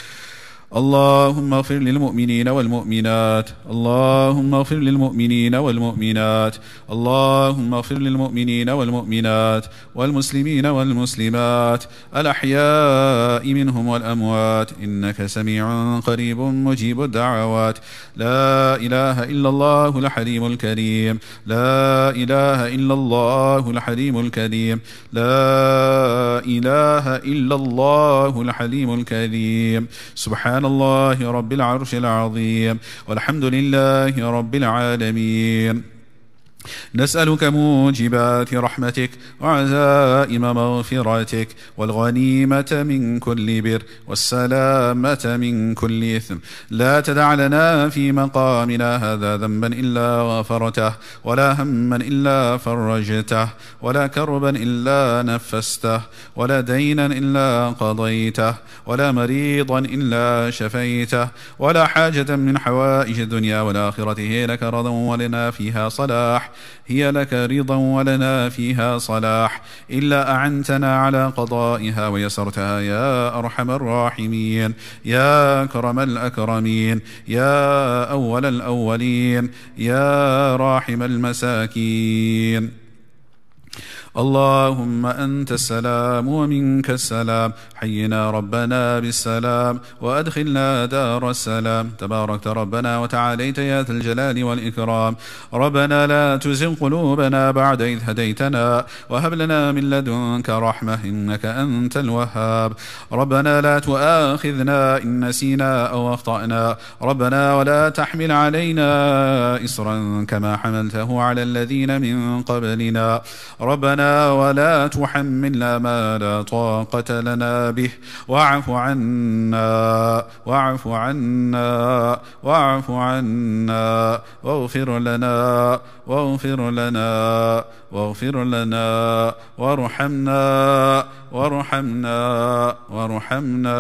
Speaker 1: اللهم اغفر للمؤمنين والمؤمنات. اللهم اغفر للمؤمنين والمؤمنات. اللهم اغفر للمؤمنين والمؤمنات والمسلمين والمسلمات. الأحياء منهم والأموات. إنك سميع قريب مجيب الدعوات. لا إله إلا الله الحليم الكريم. لا إله إلا الله الحليم الكريم. لا إله إلا الله الحليم الكريم. سبحان الله رب العرش العظيم والحمد لله رب العالمين. نسألك موجبات رحمتك وعزائم مغفرتك والغنيمة من كل بر والسلامة من كل إثم. لا تدع لنا في مقامنا هذا ذنبا إلا غفرته ولا هما إلا فرجته ولا كربا إلا نفسته ولا دينا إلا قضيته ولا مريضا إلا شفيته ولا حاجة من حوائج الدنيا والآخرة هي لك رضا ولنا فيها صلاح. هي لك رضا ولنا فيها صلاح. إلا أعنتنا على قضائها ويسرتها يا أرحم الراحمين يا أكرم الأكرمين يا أول الأولين يا راحم المساكين. اللهم أنت السلام ومنك السلام. حينا ربنا بالسلام وأدخلنا دار السلام. تباركت ربنا وتعاليت يا ذا الجلال والإكرام. ربنا لا تزغ قلوبنا بعد إذ هديتنا وهب لنا من لدنك رحمة إنك أنت الوهاب. ربنا لا تؤاخذنا إن نسينا أو أخطأنا. ربنا ولا تحمل علينا إصرا كما حملته على الذين من قبلنا. ربنا ولا تحملنا ما لا طاقة لنا به. واعف عنا واعف عنا واعف عنا واغفر لنا واغفر لنا واغفر لنا وارحمنا وارحمنا وارحمنا.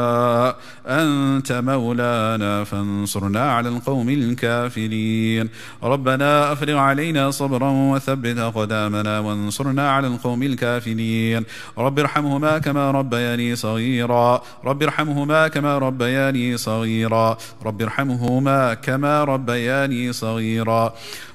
Speaker 1: أنت مولانا فانصرنا على القوم الكافرين. ربنا أفرغ علينا صبرا وثبت أقدامنا وانصرنا على القوم الكافرين. رب ارحمهما كما ربياني صغيرا. رب ارحمهما كما ربياني صغيرا. رب ارحمهما كما ربياني صغيرا.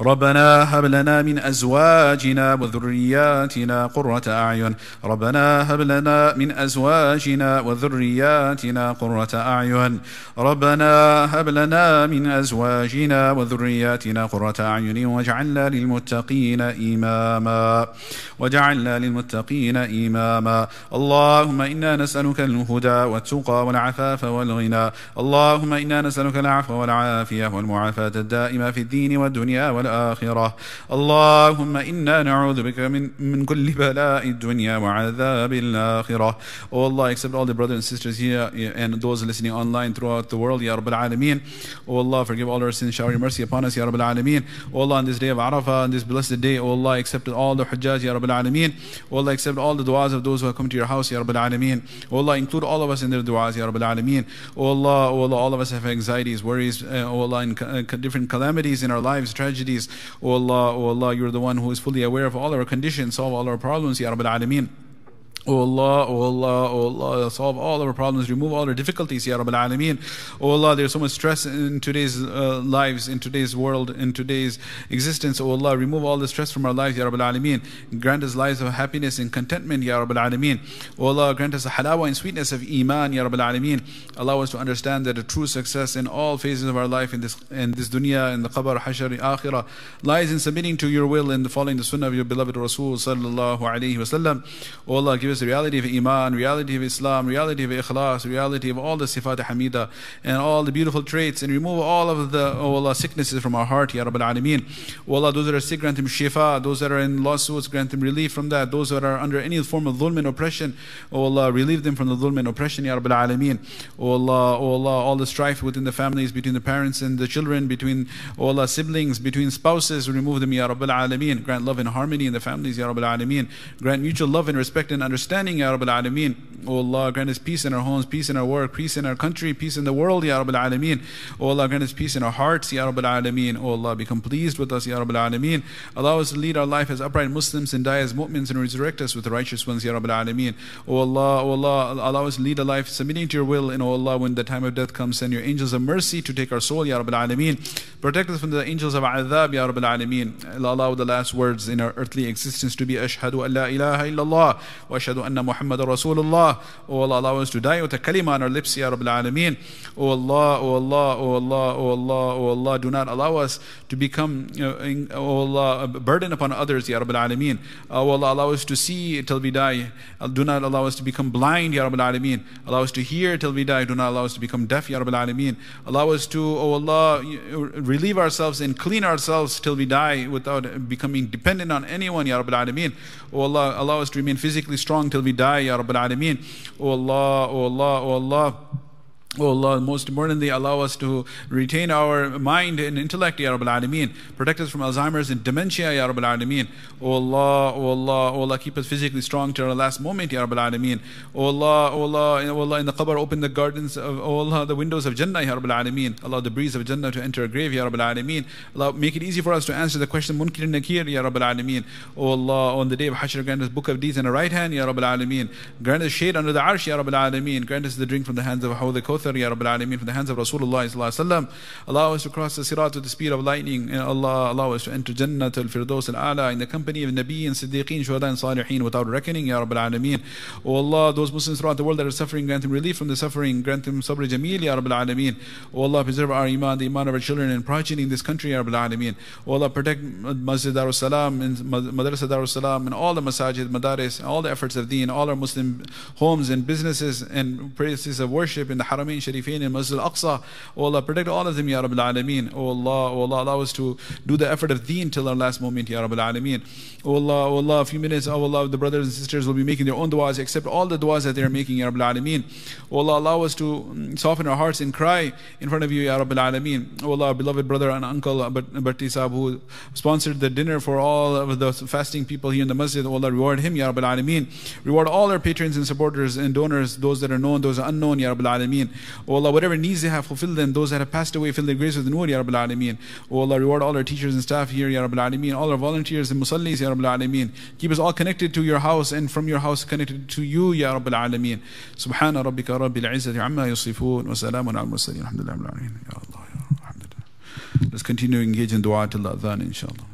Speaker 1: ربنا هب لنا من أزواجنا وذرياتنا قرة أعين. ربنا هب لنا من أزواجنا وذرياتنا قرة أعين. ربنا هب لنا من أزواجنا وذرياتنا قرة أعين. واجعلنا للمتقين إماما. وجعلنا للمتقين إماما. اللهم إنا نسألك الهدى والتقى والعفاف والغنى. اللهم إنا نسألك العفو والعافية والمعافاة الدائمة في الدين والدنيا والآخرة اللهم إنا نعوذ بك من, من كل بلاء الدنيا وعذاب الآخرة Oh Allah, accept all the brothers and sisters here and those listening online throughout the world, Ya Rabbil Alameen. Oh Allah, forgive all our sins, shower your mercy upon us, Ya Rabbil Alameen. Oh Allah, on this day of Arafah, on this blessed day, Oh Allah, accept all the Hujjaj, Ya Rabbil Alameen. Oh Allah, accept all the du'as of those who have come to your house, Ya Rabbil Alameen. Oh Allah, include all of us in their du'as, Ya Rabbil Alameen. Oh Allah, oh Allah, all of us have anxieties, worries, uh, Oh Allah, and uh, different calamities in our lives, tragedies. Oh Allah, oh Allah, you're the one who is fully aware of all our conditions, solve all our problems, Ya Rabbil Alameen. Oh Allah, oh Allah, oh Allah, solve all our problems, remove all our difficulties, Ya Rabbil Alameen. Oh Allah, there's so much stress in today's uh, lives, in today's world, in today's existence. Oh Allah, remove all the stress from our lives, Ya Rabbil Alameen. Grant us lives of happiness and contentment, Ya Rabbil Alameen. Oh Allah, grant us the halawa and sweetness of Iman, Ya Rabbil Alameen. Allow us to understand that the true success in all phases of our life, in this in this dunya, in the qabr, hashar, akhirah, lies in submitting to your will and following the sunnah of your beloved Rasul, sallallahu alayhi wasallam. Oh Allah, give reality of Iman, reality of Islam, reality of Ikhlas, reality of all the Sifat Hamida, and all the beautiful traits, and remove all of the, oh Allah, sicknesses from our heart, Ya Rabbil Alameen. Oh Allah, those that are sick, grant them shifa. Those that are in lawsuits, grant them relief from that. Those that are under any form of dhulm and oppression, oh Allah, relieve them from the dhulm and oppression, Ya Rabbil Alameen. Oh Allah, oh Allah, all the strife within the families, between the parents and the children, between, oh Allah, siblings, between spouses, remove them, Ya Rabbil Alameen. Grant love and harmony in the families, Ya Rabbil Alameen. Grant mutual love and respect and understanding, Ya Rabbil Alameen. O Allah, grant us peace in our homes, peace in our work, peace in our country, peace in the world, Ya Rabbil Alameen. O Allah, grant us peace in our hearts, Ya Rabbil Alameen. O Allah, become pleased with us, Ya Rabbil Alameen. Allow us to lead our life as upright Muslims and die as mu'mins and resurrect us with the righteous ones, Ya Rabbil Alameen. O Allah, O Allah, allow us to lead a life submitting to your will, and oh Allah, when the time of death comes, send your angels of mercy to take our soul, Ya Rabbil Alameen. Protect us from the angels of Adhab, Ya Rabbil Alameen. Allow the last words in our earthly existence to be Ashhadu an la ilaha illallah anna Muhammad Rasulullah. O Allah, allow us to die with a kalima on our lips, Ya Rabbil Alameen. O Allah, O Allah, O Allah, O Allah, O Allah, do not allow us to become, uh, O Allah, a burden upon others, Ya Rabbil Alameen. O Allah, allow us to see till we die. Do not allow us to become blind, Ya Rabbil Alameen. Allow us to hear till we die. Do not allow us to become deaf, Ya Rabbil Alameen. Allow us to, O Allah, relieve ourselves and clean ourselves till we die without becoming dependent on anyone, Ya Rabbil Alameen. O Allah, allow us to remain physically strong till we die, Ya Rabbil Alameen. O Allah, O Allah, O Allah. Oh Allah, most importantly, allow us to retain our mind and intellect, Ya Rabbil Alameen. Protect us from Alzheimer's and dementia, Ya Rabbil Alameen. Oh Allah, Oh Allah, Oh Allah, keep us physically strong to our last moment, Ya Rabbil Alameen. Oh Allah, Oh Allah, Oh Allah, in the qabr, open the gardens of, Oh Allah, the windows of Jannah, Ya Rabbil Alameen. Allow the breeze of Jannah to enter a grave, Ya Rabbil Alameen. Allah, make it easy for us to answer the question, Munkir Nakir, Ya Rabbil Alameen. Oh Allah, on the day of Hashr, grant us book of deeds in our right hand, Ya Rabbil Alameen. Grant us shade under the arsh, Ya Rabbil Alameen. Grant us the drink from the hands of Hawd al Kauthar, Ya Rabbil Alameen, from the hands of Rasulullah Sallallahu Allow us to cross the sirat with the speed of lightning. And Allah, allow us to enter Jannah al Firdaus al Ala in the company of Nabi and Siddiqeen, Shuhada and Salihin without reckoning, Ya Rabbil Alameen. O Allah, those Muslims throughout the world that are suffering, grant them relief from the suffering, grant them sabr jameel, Ya Rabbil Alameen. O Allah, preserve our iman, the iman of our children and progeny in this country, Ya Rabbil Alameen. O Allah, protect Masjid Darus Salam and Madrasa Darus Salam and all the masajid, madaris, all the efforts of deen, all our Muslim homes and businesses and places of worship in the Haramain Sharifain and Masjid al-Aqsa. O Allah, protect all of them, Ya Rabbil Alameen. O Allah, O Allah, allow us to do the effort of deen till our last moment, Ya Rabbil Alameen. O Allah, O Allah, a few minutes, O Allah, the brothers and sisters will be making their own du'as, except all the du'as that they are making, Ya Rabbil Alameen. O Allah, allow us to mm, soften our hearts and cry in front of you, Ya Rabbil Alameen. O Allah, our beloved brother and uncle, Bharti Sahib, who sponsored the dinner for all of the fasting people here in the masjid. O Allah, reward him, Ya Rabbil Alameen. Reward all our patrons and supporters and donors, those that are known, those unknown, Ya Rabbil Alameen. O Allah, whatever needs they have, fulfill them. Those that have passed away, fill their graves with nur, Ya Rabbil Alameen. O Allah, reward all our teachers and staff here, Ya Rabbil Alameen. All our volunteers and musallis, Ya Rabbil Alameen. Keep us all connected to your house and from your house connected to you, Ya Rabbil Alameen. سبحان ربك رب العزة عما يصفون وسلام على المرسلين الحمد لله رب العالمين يا الله يا Let's continue to engage in dua till the adhan inshallah.